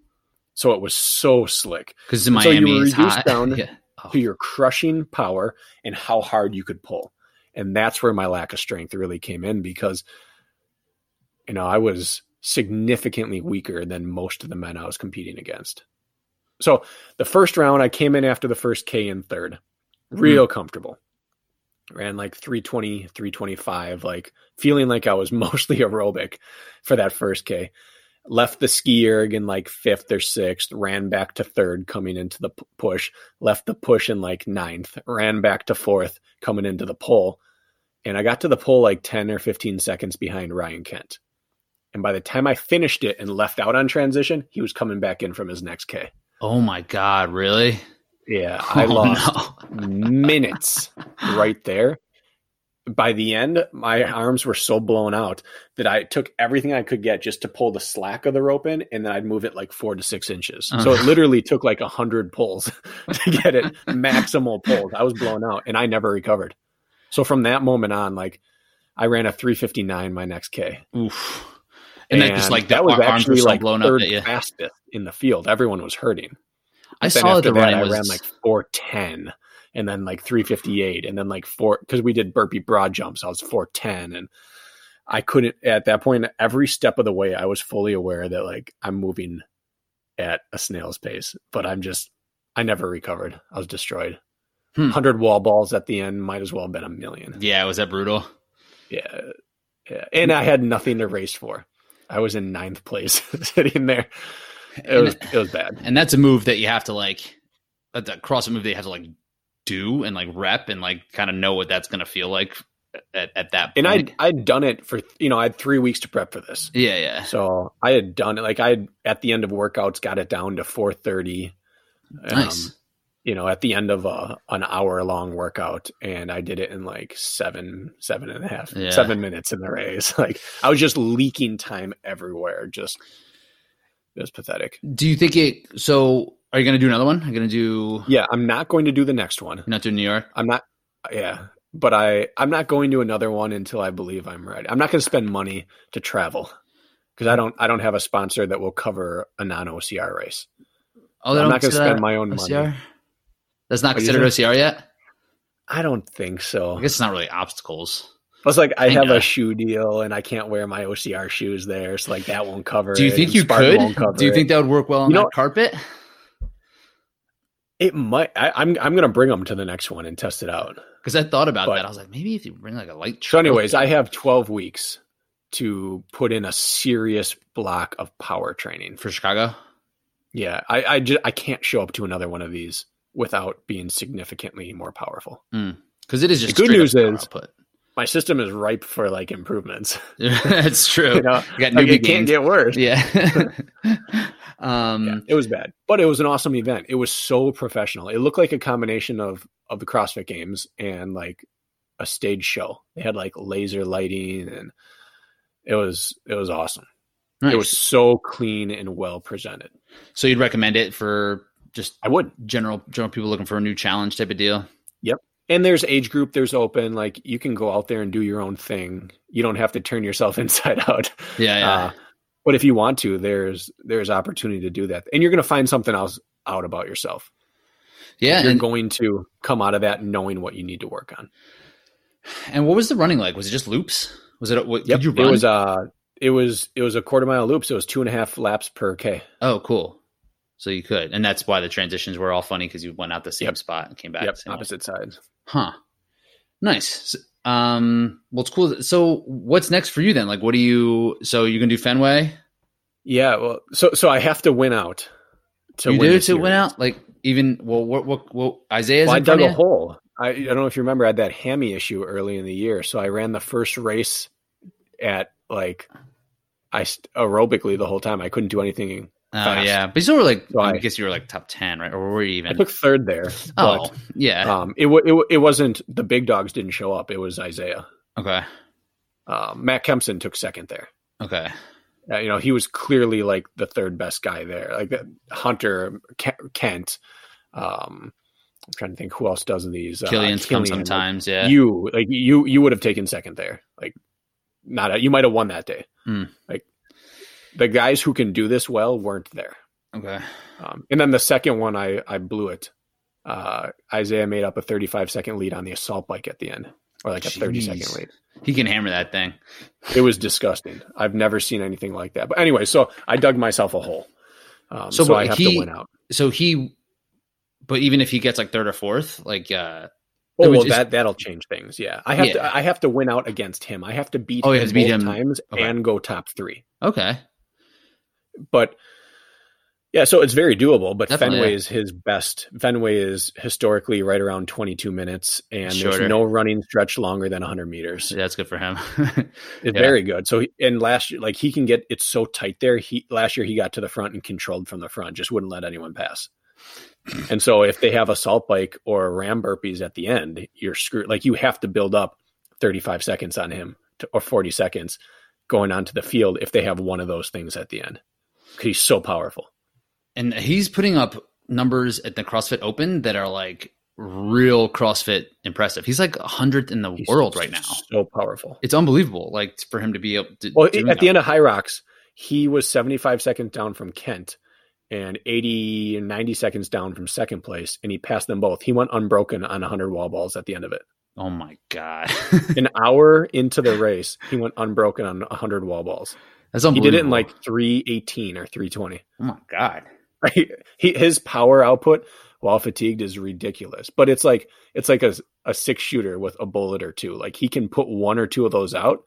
So it was so slick. Because so you were reduced hot. down *laughs* yeah. Oh, to your crushing power and how hard you could pull. And that's where my lack of strength really came in because, you know, I was significantly weaker than most of the men I was competing against. So the first round, I came in after the first K in third, hmm. real comfortable. Ran like 320, 325, like feeling like I was *laughs* mostly aerobic for that first K left the ski erg in like fifth or sixth, ran back to third coming into the push, left the push in like ninth, ran back to fourth coming into the pole. And I got to the pole like 10 or 15 seconds behind Ryan Kent. And by the time I finished it and left out on transition, he was coming back in from his next K. oh my God, really? Yeah, *laughs* oh, I Oh, lost no. minutes right there. By the end, my arms were so blown out that I took everything I could get just to pull the slack of the rope in, and then I'd move it like four to six inches. So it uh. literally took like a hundred pulls *laughs* to get it maximal pulls. I was blown out, and I never recovered. So from that moment on, like I ran a 359 my next K. Oof. And, then just like that was arms actually so like blown up third you. fastest in the field. Everyone was hurting. I saw that the running I was ran like 410 and then like 358 and then like four because we did burpee broad jumps. I was 410 and I couldn't at that point every step of the way I was fully aware that like I'm moving at a snail's pace, but I'm just I never recovered. I was destroyed. Hmm. 100 wall balls at the end might as well have been a million. yeah, was that brutal? Yeah. Yeah. And I had nothing to race for. I was in ninth place *laughs* sitting there. It And- was it was bad. And that's a move that you have to like that's a CrossFit move that you have to like do and like rep and like kind of know what that's gonna feel like at, at that And. I'd I'd done it for you know, I had three weeks to prep for this. yeah, yeah. So I had done it like I had at the end of workouts got it down to four thirty. Um, nice. you know, at the end of a an hour long workout, and I did it in like seven, seven and a half, Yeah. seven minutes in the race. *laughs* Like I was just leaking time everywhere. Just it was pathetic. Do you think it so are you gonna do another one? I'm gonna do Yeah, I'm not going to do the next one. you're not doing New York? I'm not. Yeah, but I I'm not going to another one until I believe I'm ready. I'm not going to spend money to travel because I don't I don't have a sponsor that will cover a non OCR race. Oh, I'm don't going to spend my own OCR? money. That's not considered OCR yet? I don't think so. I guess it's not really obstacles. Plus, like I have Kinda. a shoe deal, and I can't wear my OCR shoes there, so like that won't cover. Do you it, think you Spartan could? Do you think that would work well on You know- that carpet? it might? I, I'm I'm gonna bring them to the next one and test it out. Because I thought about But- that. I was like, maybe if you bring like a light. So, anyways, I have 12 weeks to put in a serious block of power training. for Chicago. Yeah, I I, ju- I can't show up to another one of these without being significantly more powerful. Hmm. Because it is just The good news is- output. My system is ripe for like improvements. *laughs* That's true. you know, You got like, it can't get worse. Yeah. *laughs* *laughs* um, Yeah, it was bad, but it was an awesome event. It was so professional. It looked like a combination of of the CrossFit Games and like a stage show. They had like laser lighting, and it was it was awesome. nice. It was so clean and well presented. so you'd recommend it for just I would. general general people looking for a new challenge type of deal. And there's age group. There's open. Like you can go out there and do your own thing. You don't have to turn yourself *laughs* inside out. Yeah, yeah. Uh, but if you want to, there's there's opportunity to do that, and you're going to find something else out about yourself. yeah. You're And, going to come out of that knowing what you need to work on. and what was the running like? Was it just loops? Was it? What, Yep. Did you run? It was uh it was it was a quarter mile loop, so it was two and a half laps per K. oh, cool. So you could, and that's why the transitions were all funny because you went out the same Yep. spot and came back. Yep, way. opposite sides. Huh. Nice. Um. Well, it's cool. So, what's next for you then? Like, what do you? So you're gonna do Fenway? Yeah, well so so I have to win out to you win do to win out? Like, even well, what what what Isaiah's Well, I dug a you? hole. I, I don't know if you remember I had that hammy issue early in the year. So I ran the first race at like I aerobically the whole time. I couldn't do anything. Oh fast. yeah, but you still were like, So I I- guess you were like top ten, right? Or were you even? I took third there. oh But yeah. um it, w- it w- it wasn't the big dogs didn't show up. It was Isaiah. okay. Um, Matt Kempson took second there. Okay. Uh, you know, he was clearly like the third best guy there. Like Hunter Ke- Kent. Um, I'm trying to think who else does in these. Killian's come Killian, like, sometimes. Yeah. You like you you would have taken second there. Like not a, you might have won that day. Hmm. Like the guys who can do this well weren't there. okay. Um, and then the second one, I I blew it. Uh, Isaiah made up a 35 second lead on the assault bike at the end, or like a 30 second Jeez. lead. He can hammer that thing. It was disgusting. I've never seen anything like that. But anyway, so I dug myself a hole. Um, So, so, I have he- to win out. So he, but even if he gets like third or fourth, like uh, Oh, well, just- that that'll change things. Yeah, I have Yeah. to. I have to win out against him. I have to beat. Oh, him beat him. times Okay. and go top three. okay, But yeah, so it's very doable. But Definitely, Fenway yeah. is his best. Fenway is historically right around 22 minutes, and Shorter. there's no running stretch longer than 100 meters. yeah, that's good for him. *laughs* It's Yeah. very good. So and last year, like he can get it's so tight there. He last year he got to the front and controlled from the front, just wouldn't let anyone pass. and so if they have assault bike or ram burpees at the end, you're screwed. Like you have to build up 35 seconds on him to, or 40 seconds going onto the field if they have one of those things at the end. He's so powerful. and he's putting up numbers at the CrossFit Open that are like real CrossFit impressive. He's like hundredth in the He's world right now. So powerful. It's unbelievable. Like for him to be able to. Well, at the end of HYROX, he was 75 seconds down from Kent and 80 and 90 seconds down from second place, and he passed them both. He went unbroken on 100 wall balls at the end of it. oh my god, An hour into the race, he went unbroken on 100 wall balls. That's He did it in like 318 or 320. oh my god. *laughs* Right? He, his power output while fatigued is ridiculous, but it's like it's like a, a six shooter with a bullet or two. Like he can put one or two of those out,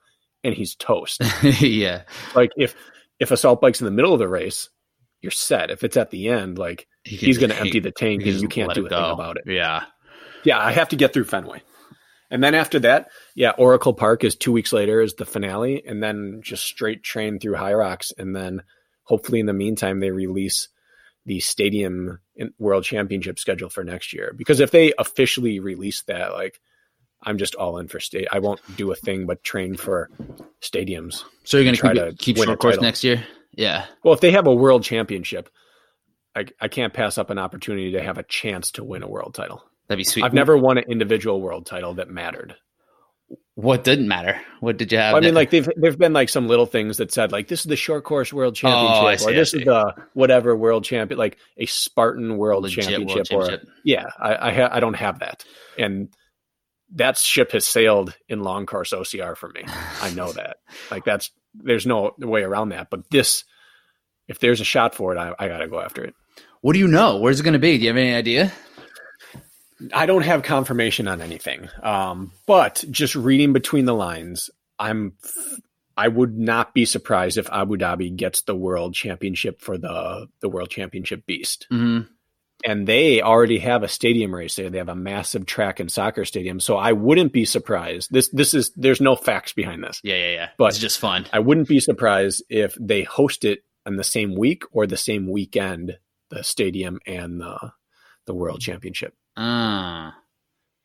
and he's toast. *laughs* yeah, like if if assault bike's in the middle of the race, you're set. If it's at the end, like He he's going to empty the tank and you can't do a it thing go. about it. Yeah, Yeah, I have to get through Fenway. And then after that, yeah, Oracle Park is two weeks later is the finale, and then just straight train through HYROX, and then hopefully in the meantime they release the stadium in- world championship schedule for next year. Because if they officially release that, like I'm just all in for state. I won't do a thing but train for stadiums. so you're gonna Try keep, to keep short course next year. Yeah, Well, if they have a world championship, I, I can't pass up an opportunity to have a chance to win a world title. That'd be sweet. I've never won an individual world title that mattered. What didn't matter? What did you have? I mean, that- like they've there've been like some little things that said like this is the short course world championship Oh, I championship see, or this is the whatever world champion like a Spartan world championship, world or yeah, I I, ha- I don't have that, and that ship has sailed in long course OCR for me. I know *laughs* that. Like that's there's no way around that. But this, if there's a shot for it, I, I got to go after it. What do you know? Where's it going to be? Do you have any idea? I don't have confirmation on anything, um, but just reading between the lines, I'm I would not be surprised if Abu Dhabi gets the world championship for the the world championship beast. Mm-hmm. And they already have a stadium race there. They have a massive track and soccer stadium. So I wouldn't be surprised. This this is there's no facts behind this. Yeah, yeah, yeah. But it's just fun. I wouldn't be surprised if they host it on the same week or the same weekend, the stadium and the the world championship. Ah. Uh,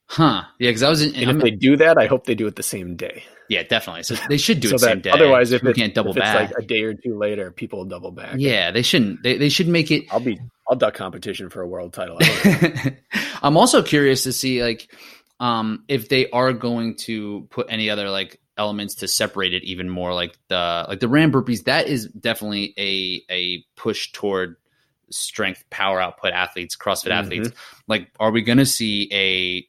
huh. Yeah, because I was in, and, and if they do that, I hope they do it the same day. Yeah, definitely. So they should do so it same day. Otherwise, if we can't double if back, like a day or two later, people will double back. Yeah, they shouldn't. They they should make it. I'll be I'll duck competition for a world title. *laughs* I'm also curious to see like um if they are going to put any other like elements to separate it even more like the like the ram burpees that is definitely a a push toward strength power output athletes crossfit mm-hmm. athletes like are we going to see a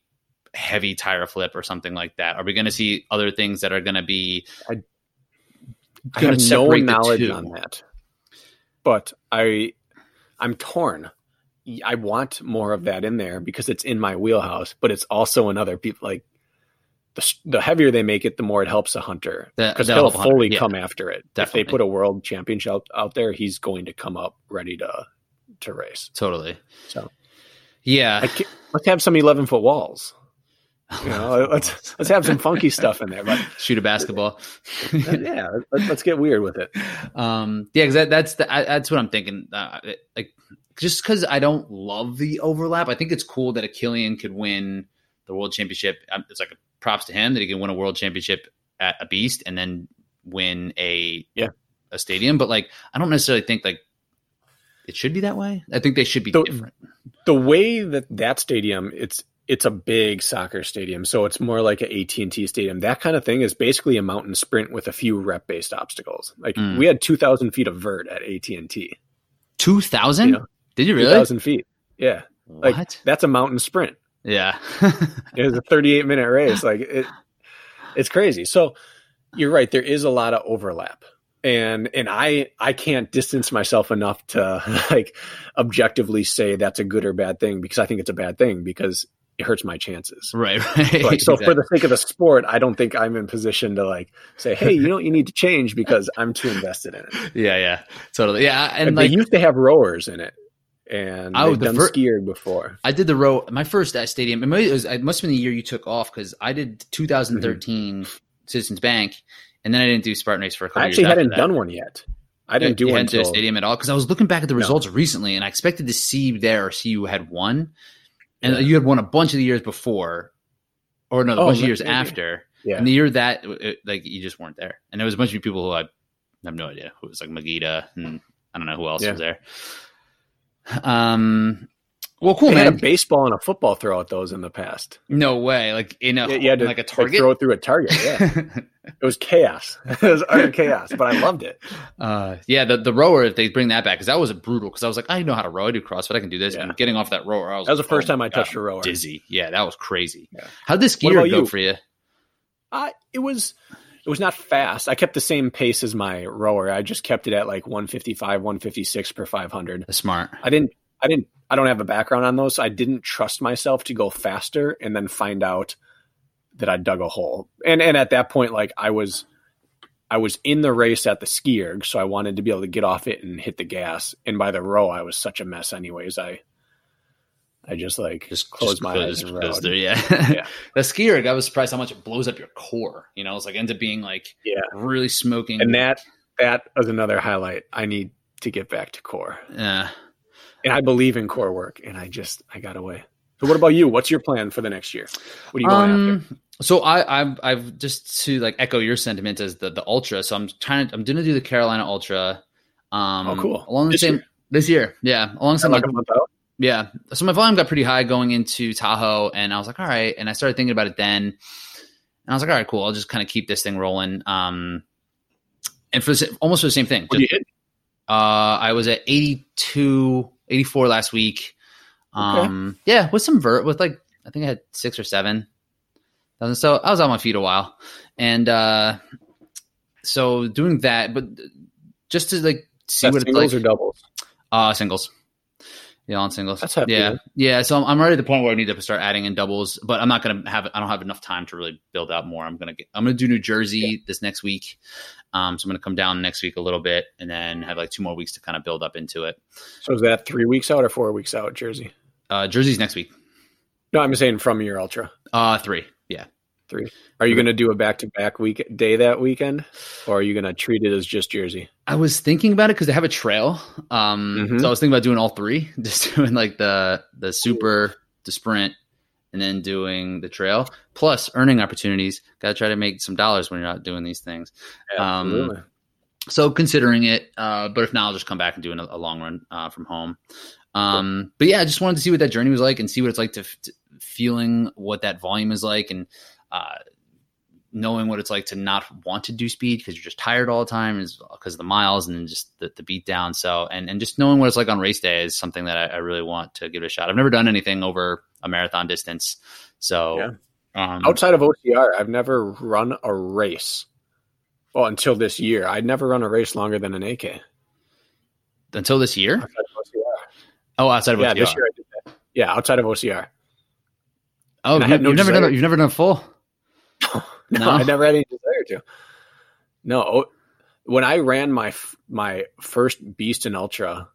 heavy tire flip or something like that? Are we going to see other things that are going to be? I, I have no knowledge on that, but I I'm torn. I want more of that in there because it's in my wheelhouse, but it's also another people like the, the heavier they make it, the more it helps a hunter because he'll fully yeah, come after it. Definitely. If they put a world championship out there, he's going to come up ready to to race. Totally. So, yeah, let's have some eleven foot walls. You know, *laughs* let's let's have some funky stuff in there, but shoot a basketball. yeah, *laughs* let's, let's, get weird with it. Um, yeah, because that, that's the, I, that's what I'm thinking. Uh, like, just because I don't love the overlap, I think it's cool that a Kilian could win the world championship. Um, it's like a props to him that he can win a world championship at a beast and then win a yeah a stadium. But like, I don't necessarily think like it should be that way. I think they should be the, different. The way that that stadium, it's it's a big soccer stadium, so it's more like an AT and T stadium. That kind of thing is basically a mountain sprint with a few rep based obstacles. Like mm. we had two thousand feet of vert at AT and T. Two thousand? Did you really? Two thousand feet. Yeah. What? Like that's a mountain sprint. Yeah. *laughs* it was a thirty-eight minute race. Like it, it's crazy. So you're right. There is a lot of overlap and and I I can't distance myself enough to *laughs* like objectively say that's a good or bad thing because I think it's a bad thing because it hurts my chances. Right. Right. Like, *laughs* so exactly. for the sake of the sport, I don't think I'm in position to like say, Hey, you know you need to change because *laughs* I'm too invested in it. Yeah. Yeah. Totally. Yeah. And like, they used to have rowers in it and oh, the done fir- skiing before. I did the row. My first at stadium. It, was, it must have been the year you took off because I did 2013 mm-hmm. Citizens Bank, and then I didn't do Spartan Race for a couple. I actually hadn't done one yet. I didn't do you one until... stadium at all because I was looking back at the results no. recently, and I expected to see there or see you had won, and yeah. you had won a bunch of the years before, or no, a oh, bunch of years maybe. after. Yeah. And the year that, it, like, you just weren't there, and there was a bunch of people who I have no idea who was like Magida, and I don't know who else yeah. was there. Um, well, cool, they man. Had a baseball and a football throw at those in the past. No way, like in a yeah, like a target. throw it through a target. Yeah, *laughs* it was chaos. *laughs* it was utter chaos, but I loved it. Uh, yeah, the the rower if they bring that back because that was brutal. Because I was like, I know how to row. I do CrossFit. I can do this. Yeah. And getting off that rower, I was that was the first oh, time I touched God, a rower. Dizzy. Yeah, that was crazy. Yeah. How did this gear go you? for you? Uh, it was it was not fast. I kept the same pace as my rower. I just kept it at like 155, 156 per 500. That's smart. I didn't I didn't I don't have a background on those. So I didn't trust myself to go faster and then find out that I dug a hole. And and at that point, like I was I was in the race at the ski erg, so I wanted to be able to get off it and hit the gas. And by the row, I was such a mess anyways. I I just like just closed just my eyes and rode. There, yeah. *laughs* yeah. *laughs* the ski erg, I was surprised how much it blows up your core. You know, it's like ends up being like yeah, really smoking. And that that was another highlight. I need to get back to core. Yeah and I believe in core work, and I just I got away. So, what about you? What's your plan for the next year? What are you going um, after? So I, I've, I've just to like echo your sentiment as the the ultra. So I'm trying to, I'm to do the Carolina Ultra. Um, oh, cool. Along the this same year? this year, yeah. Alongside like my, yeah. So my volume got pretty high going into Tahoe, and I was like, all right. And I started thinking about it then, and I was like, all right, cool. I'll just kind of keep this thing rolling. Um, and for the, almost for the same thing. Just, uh, I was at 82 84 last week. Um, okay. yeah, with some vert, with like I think I had six or seven. So I was on my feet a while, and uh, so doing that, but just to like see That's what it's singles like. or doubles? Uh, singles. Yeah, on singles. That's hefty, yeah, yeah. So I'm, I'm already at the point where I need to start adding in doubles, but I'm not gonna have. I don't have enough time to really build out more. I'm gonna get. I'm gonna do New Jersey this next week. Um, so I'm gonna come down next week a little bit, and then have like two more weeks to kind of build up into it. So is that three weeks out or four weeks out, Jersey? Uh, Jersey's next week. No, I'm saying from your ultra. Uh, three. Yeah. Three. Are you going to do a back to back week day that weekend, or are you going to treat it as just Jersey? I was thinking about it because they have a trail. Um, Mhm. so I was thinking about doing all three, *laughs* just doing like the the super, the sprint, and then doing the trail. Plus earning opportunities. Got to try to make some dollars when you're not doing these things. Um, So considering it, uh, but if not, I'll just come back and do a, a long run uh, from home. Um, but yeah, I just wanted to see what that journey was like and see what it's like to, to feeling what that volume is like and uh, knowing what it's like to not want to do speed because you're just tired all the time is because of the miles and then just the, the beat down. So and and just knowing what it's like on race day is something that I, I really want to give it a shot. I've never done anything over a marathon distance, so Yeah. um, Outside of OCR, I've never run a race. Well, until this year, I'd never run a race longer than an 8K. until this year. Outside. Oh, outside of Yeah, OCR. this year I did that. Yeah, outside of OCR. Oh, you, had no have never done. A, desire. you've never done a full. *laughs* No, *laughs* No? I never had any desire to. No, when I ran my my first Beast and Ultra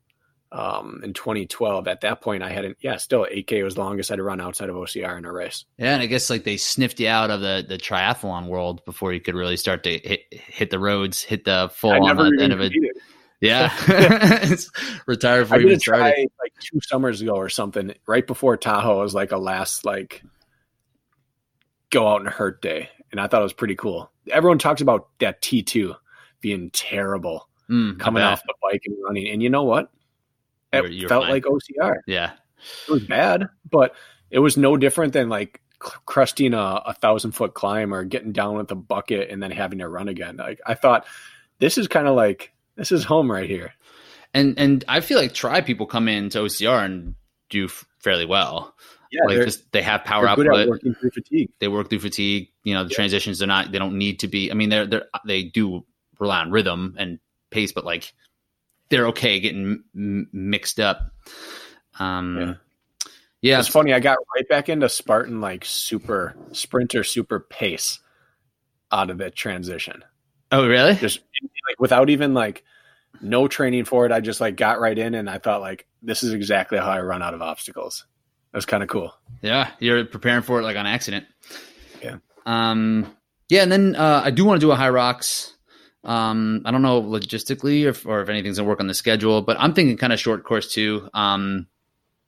um, in 2012, at that point I hadn't. Yeah, still 8K was the longest I'd run outside of OCR in a race. Yeah, and I guess like they sniffed you out of the the triathlon world before you could really start to hit hit the roads, hit the full I on never the end of it. Yeah, *laughs* *laughs* retired before I you even try like two summers ago or something, right before Tahoe was like a last like go out and hurt day, and I thought it was pretty cool. Everyone talks about that T two being terrible Mm, coming off the bike and running, and you know what? It You're- you're felt fine. like OCR. Yeah, It was bad, but it was no different than like cresting a, a thousand foot climb or getting down with a bucket and then having to run again. Like I thought, this is kind of like this is home right here. and and I feel like try people come into OCR and do f- fairly well. Yeah, like just they have power output. working through fatigue. they work through fatigue. You know, the transitions they're not they don't need to be. I mean, they're they're they do rely on rhythm and pace, but like they're okay getting m- mixed up. Um, Yeah. yeah, It's funny. I got right back into Spartan like super sprinter, super pace out of that transition. Oh, really? Just like without even like no training for it. I just like got right in and I thought like this is exactly how I run out of obstacles. It was kind of cool. Yeah, you're preparing for it like on accident. Yeah. Um. Yeah, and then uh, I do want to do a HYROX. Um, I don't know logistically if or if anything's gonna work on the schedule, but I'm thinking kind of short course too. Um,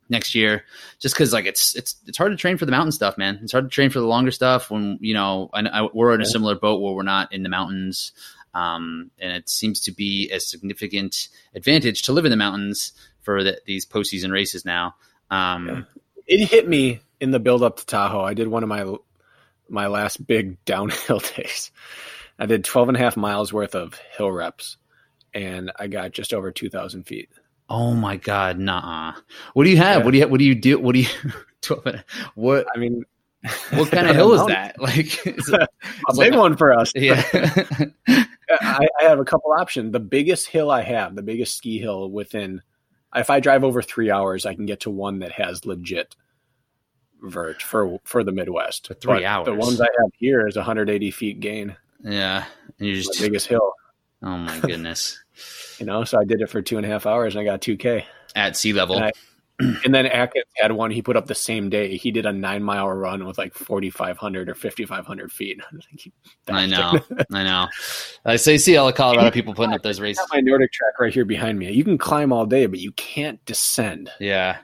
next year, just because like it's it's it's hard to train for the mountain stuff, man. It's hard to train for the longer stuff when you know I, I, we're in a similar boat where we're not in the mountains. Um, and it seems to be a significant advantage to live in the mountains for the, these postseason races now. Um, Yeah. It hit me in the build up to Tahoe. I did one of my my last big *laughs* downhill days. I did 12 and a half miles worth of hill reps and I got just over 2,000 feet. Oh my God, nah. What do you have? Yeah. What do you what do you do? What do you *laughs* 12, what I mean, what kind *laughs* of hill is that? Like it's, A it's big like- one for us. yeah. I, I have a couple options. The biggest hill I have, the biggest ski hill within, if I drive over three hours, I can get to one that has legit vert for for the Midwest. For three But hours. The ones I have here is 180 feet gain, yeah. And you the just biggest hill. oh my *laughs* goodness. You know, so I did it for two and a half hours and I got 2K. At sea level. I- *clears throat* And then Atkins had one he put up the same day. He did a nine mile run with like 4,500 or 5,500 feet. *laughs* *laughs* I know. I know. I say see all the Colorado people putting up those races. my NordicTrack right here behind me. You can climb all day, but you can't descend. Yeah.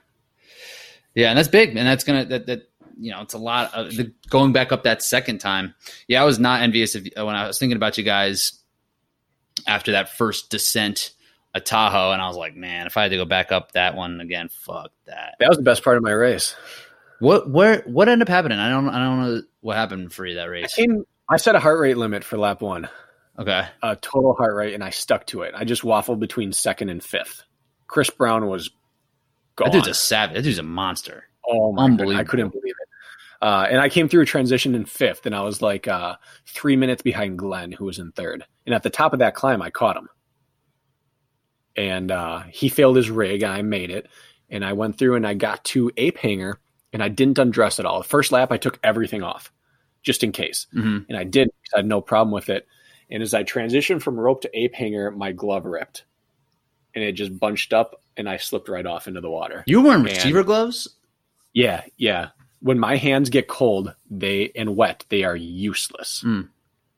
Yeah, and that's big, and that's gonna that that you know it's a lot of the, going back up that second time. Yeah, I was not envious of when I was thinking about you guys after that first descent at Tahoe, and I was like, man, if I had to go back up that one again, fuck that. That was the best part of my race. What where what ended up happening? I don't I don't know what happened for you that I race. came. I set a heart rate limit for lap one, Okay, a total heart rate, and I stuck to it. I just waffled between second and fifth. Chris Brown was gone. that dude's a savage. That dude's a monster. oh my unbelievable. God, I couldn't believe it. Uh, and I came through a transition in fifth, and I was like uh, three minutes behind Glenn, who was in third. And at the top of that climb, I caught him, and uh, he failed his rig. I made it, and I went through and I got to ape hanger, and I didn't undress at all. The first lap, I took everything off, just in case, Mhm. and I did I had no problem with it. And as I transitioned from rope to ape hanger, my glove ripped, and it just bunched up, and I slipped right off into the water. You were wearing receiver gloves? Yeah, yeah. When my hands get cold, they and wet, they are useless.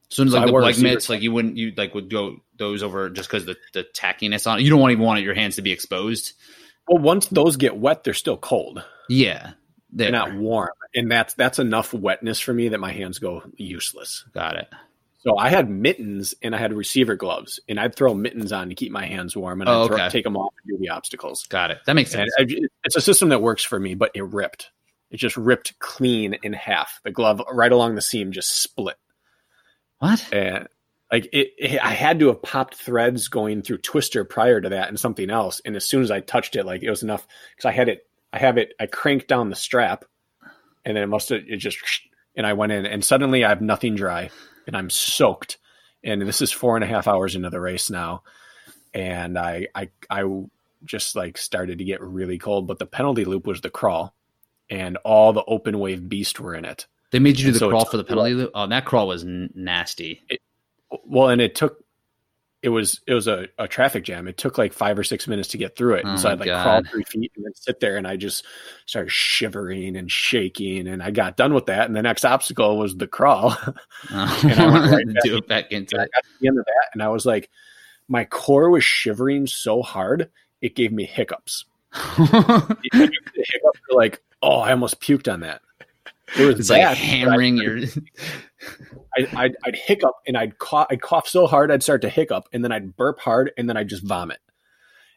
So it's So like the like mitts, like you wouldn't you like would go those over just because the the tackiness on it. You don't want even want your hands to be exposed. Well, once those get wet, they're still cold. Yeah, They're there. not warm, and that's that's enough wetness for me that my hands go useless. Got it. So I had mittens and I had receiver gloves, and I'd throw mittens on to keep my hands warm, and I'd Oh, throw, okay. take them off and do the obstacles. Got it. That makes sense. I, it's a system that works for me, but it ripped. It just ripped clean in half. The glove right along the seam just split. What? and like it, it- i had to have popped threads going through twister prior to that and something else and as soon as i touched it like it was enough because i had it i have it i cranked down the strap and then it must have it just and i went in and suddenly i have nothing dry and i'm soaked and this is four and a half hours into the race now and i i i just like started to get really cold but the penalty loop was the crawl and all the open wave beast were in it They made you do the So crawl for the penalty loop. Oh, that crawl was n- nasty. well and it took it was it was a, a traffic jam it took like five or six minutes to get through it Oh and so oh, i'd like God. crawl three feet and then sit there and i just started shivering and shaking and i got done with that and the next obstacle was the crawl *laughs* oh, *laughs* And I went right back- *laughs* do it back into and i it. the end of that and i was like my core was shivering so hard it gave me hiccups hiccups like oh i almost puked on that it was it's like hammering your. I, I'd, I'd hiccup and I'd cough, I'd cough so hard I'd start to hiccup and then I'd burp hard and then I'd just vomit.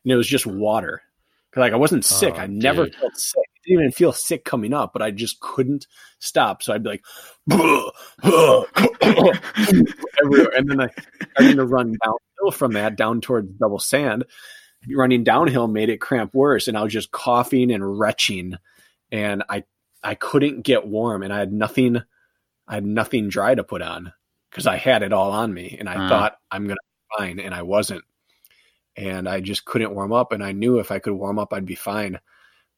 And it was just water. 'Cause, like I wasn't sick. Oh, I never dude. felt sick. I didn't even feel sick coming up, but I just couldn't stop. So I'd be like, *laughs* everywhere. And then I started to run downhill from that down towards double sand. Running downhill made it cramp worse. And I was just coughing and retching. And I, I couldn't get warm and I had nothing I had nothing dry to put on because I had it all on me and I Uh. thought I'm going to be fine and I wasn't. And I just couldn't warm up and I knew if I could warm up I'd be fine.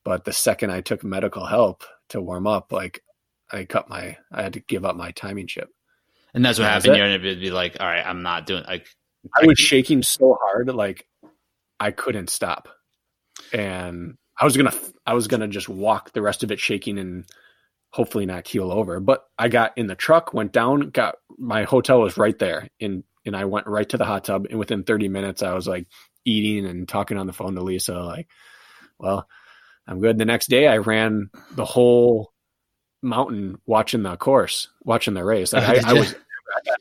But the second I took medical help to warm up, like I cut my I had to give up my timing chip. and that's what happened. it. You're gonna be like, all right, I'm not doing like. I was shaking so hard like I couldn't stop. And I was going to I was to just walk the rest of it shaking and hopefully not keel over. But I got in the truck, went down, got my hotel was right there, and and I went right to the hot tub. And within 30 minutes, I was like eating and talking on the phone to Lisa, like, well, I'm good. The next day, I ran the whole mountain watching the course, watching the race. I, oh, Did I was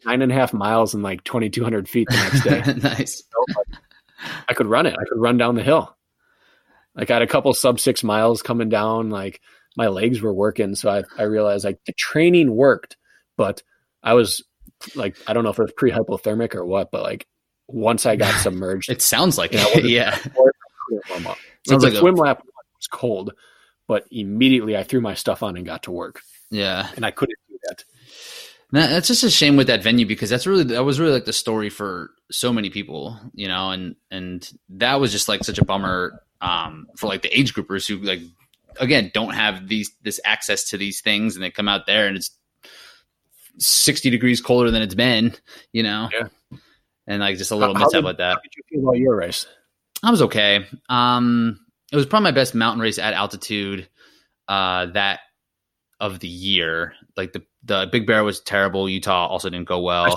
nine and a half miles and like 2,200 feet the next day. *laughs* nice. I could run it. I could run down the hill. Like I had a couple sub six miles coming down. Like my legs were working, so I I realized like the training worked, but I was like I don't know if it was pre hypothermic or what, but like once I got *laughs* submerged, It sounds like Yeah, it. Yeah. I couldn't warm up. Like Sounds like a- swim lap was cold, but immediately I threw my stuff on and got to work, Yeah. and I couldn't do that. That, that's just a shame with that venue because that's really that was really like the story for so many people, you know, and and that was just like such a bummer um, for like the age groupers who like again don't have these this access to these things and they come out there and it's sixty degrees colder than it's been, you know, Yeah. and like just a little How- mishap with that. How did you feel about your race? I was okay. Um, it was probably my best mountain race at altitude uh, that of the year. Like the the Big Bear was terrible. Utah also didn't go I well.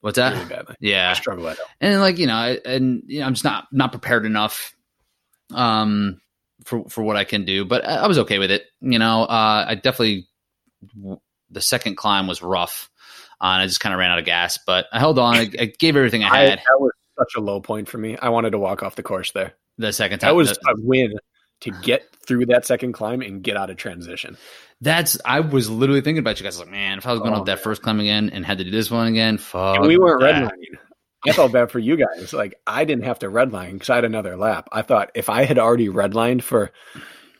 What's that? really badly. I Yeah, struggle at it. and like you know, I- and you know, I'm just not not prepared enough um for for what I can do. But I, I was okay with it. You know, uh, I definitely the second climb was rough. Uh, and I just kind of ran out of gas, but I held on. I, I gave everything I I, had. that was such a low point for me. I wanted to walk off the course there. the second time, That was the- a win to get through that second climb and get out of transition. That's I was literally thinking about you guys. Like, man, if I was going Oh, up that first climb again and had to do this one again, fuck. and we weren't redlining. I felt bad for you guys. Like I didn't have to redline because I had another lap. I thought if I had already redlined for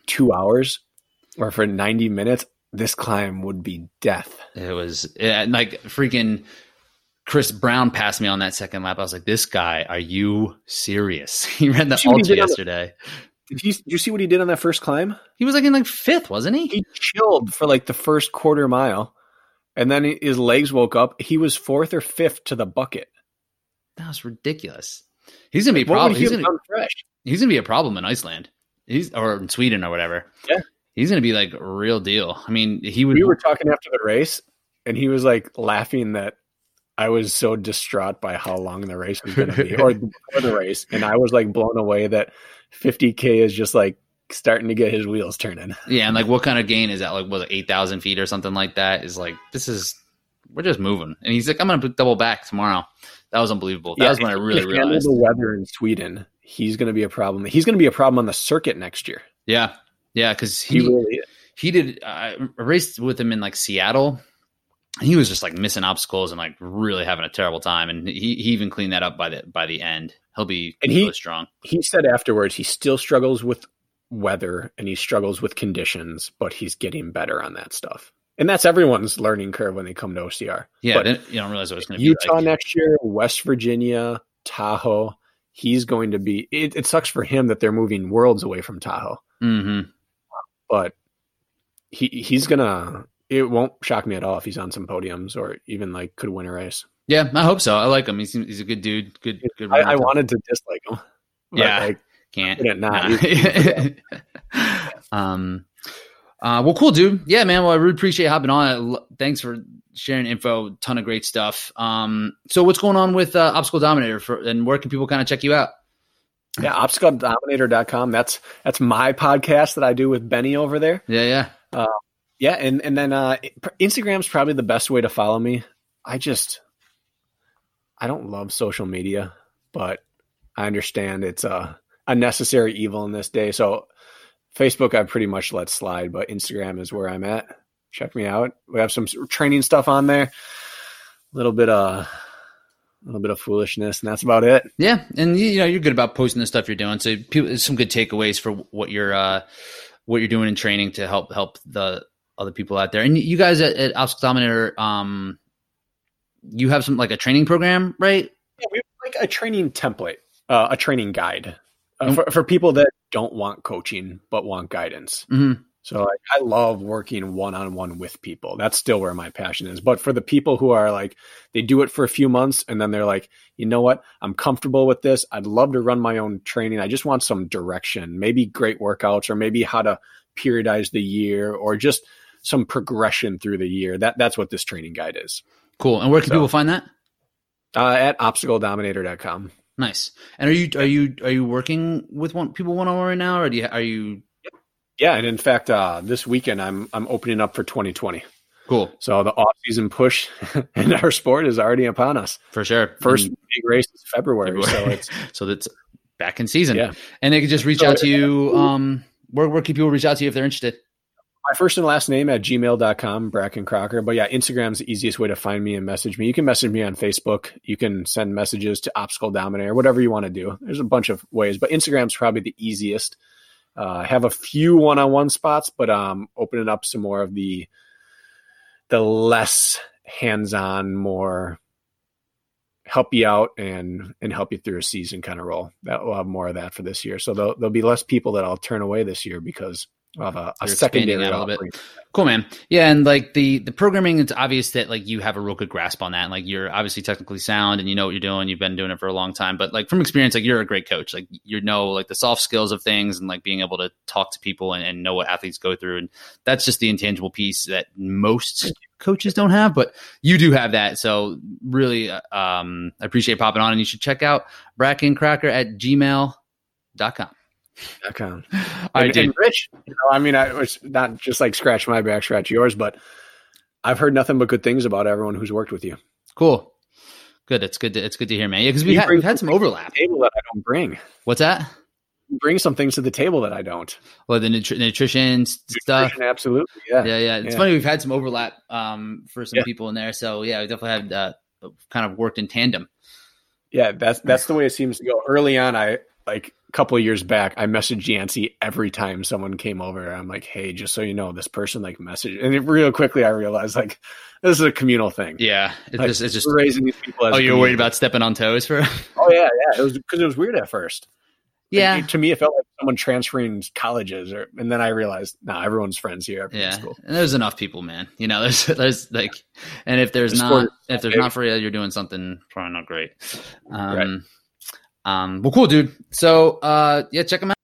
two hours or for ninety minutes, this climb would be death. It was yeah, like freaking Chris Brown passed me on that second lap. I was like, "This guy, are you serious?" *laughs* He ran the ultra yesterday. Did you, did you see what he did on that first climb? He was like in like fifth, wasn't he? He chilled for like the first quarter mile, and then his legs woke up. He was fourth or fifth to the bucket. That was ridiculous. He's gonna be a problem. He's gonna, he's gonna be a problem in Iceland. He's or in Sweden or whatever. Yeah. He's gonna be like real deal. I mean, he would. We were talking after the race, and he was like laughing that I was so distraught by how long the race was going to be, or the race, and I was like blown away that 50k is just like starting to get his wheels turning. *laughs* Yeah, and like what kind of gain is that? Like was it eight thousand feet or something like that? Is like this is we're just moving, and he's like, I'm gonna double back tomorrow. That was unbelievable. That yeah, was when I really realized the weather in Sweden. He's going to be a problem. He's going to be a problem on the circuit next year. Yeah, yeah, because he he, really he did. I raced with him in like Seattle. He was just like missing obstacles and like really having a terrible time, and he, he even cleaned that up by the by the end. He'll be and he strong. He said afterwards he still struggles with weather and he struggles with conditions, but he's getting better on that stuff. And that's everyone's learning curve when they come to OCR. Yeah, but you don't realize what it's going to be. Utah like. next year, West Virginia, Tahoe. He's going to be. It, it, sucks for him that they're moving worlds away from Tahoe. Mm-hmm but he he's gonna. It won't shock me at all if he's on some podiums or even like could win a race. Yeah, I hope so. I like him. He's he's a good dude. Good good. I, I wanted to dislike him. Yeah, like, can't. Not. *laughs* *laughs* Nah. um. Uh, well, cool, dude. Yeah, man. Well, I really appreciate hopping on. Thanks for sharing info. Ton of great stuff. Um, so what's going on with uh, Obstacle Dominator for, and where can people kind of check you out? Yeah, obstacledominator.com. That's that's my podcast that I do with Benny over there. Yeah, yeah. Uh, yeah, and and then uh, Instagram's probably the best way to follow me. I just I don't love social media, but I understand it's a a necessary evil in this day. So Facebook I pretty much let slide, but Instagram is where I'm at. Check me out. We have some training stuff on there. A little bit of a little bit of foolishness, and that's about it. Yeah, and you know you're good about posting the stuff you're doing, so people, some good takeaways for what you're uh, what you're doing in training to help help the other people out there. And you guys at, at Obstacle Dominator, um, you have some like a training program, right? Yeah, we have like a training template, uh, a training guide uh, for for people that don't want coaching but want guidance. Mm-hmm. So like, I love working one on one with people. That's still where my passion is. But for the people who are like, they do it for a few months and then they're like, you know what? I'm comfortable with this. I'd love to run my own training. I just want some direction, maybe great workouts or maybe how to periodize the year or just some progression through the year. That that's what this training guide is. Cool. And where can so, people find that? Uh, at obstacledominator.com. Nice. And are you are you are you working with one people one on one right now, or do you are you yeah, and in fact, uh, this weekend I'm I'm opening up for 2020. Cool. So the off season push *laughs* in our sport is already upon us. For sure. First and big race is February, February. so it's *laughs* so that's back in season. Yeah. And they can just reach so, out to you. *laughs* Um, where where can people reach out to you if they're interested? My first and last name at gmail.com, Brakken Kraker. But yeah, Instagram's the easiest way to find me and message me. You can message me on Facebook. You can send messages to Obstacle Dominator, whatever you want to do. There's a bunch of ways, but Instagram's probably the easiest. Uh, have a few one-on-one spots, but um, opening up some more of the the less hands-on, more help you out and and help you through a season kind of role. That we'll have more of that for this year. So there'll, there'll be less people that I'll turn away this year because of a, a secondary a little bit. Cool, man. Yeah, and like the the programming, it's obvious that like you have a real good grasp on that. And, like you're obviously technically sound and you know what you're doing. You've been doing it for a long time. But like from experience, like you're a great coach. Like you know like the soft skills of things and like being able to talk to people and, and know what athletes go through. And that's just the intangible piece that most coaches don't have, but you do have that. So really, uh, um, I appreciate popping on, and you should check out Brakken Kraker at gmail.com. Com. I did. Rich, you know, I mean, I was not just like scratch my back, scratch yours, but I've heard nothing but good things about everyone who's worked with you. Cool. Good. It's good. To, it's good to hear, man. Yeah, because we had, we've had some overlap. Table that I don't bring. What's that? Bring some things to the table that I don't. Well, the nutri- nutrition, nutrition stuff. Absolutely. Yeah. Yeah. Yeah. It's yeah. funny. We've had some overlap um, for some yeah. people in there. So yeah, we definitely had uh, kind of worked in tandem. Yeah. That's, that's the way it seems to go. Early on, I like couple of years back, I messaged Yancy every time someone came over. I'm like, hey, just so you know, this person like messaged, and it, real quickly I realized like this is a communal thing. Yeah, it's Like, just, it's just we're raising these people. As oh, you're worried about stepping on toes for *laughs* Oh yeah, yeah. It was because it was weird at first. Yeah, it- to me, it felt like someone transferring colleges, or and then I realized, nah, everyone's friends here. Everyone's yeah. cool. And there's enough people, man. You know, *laughs* there's there's like, and if there's The not if there's big. not for you, you're doing something probably not great. Um, Right. Um, well, cool, dude. So, uh, yeah, check them out.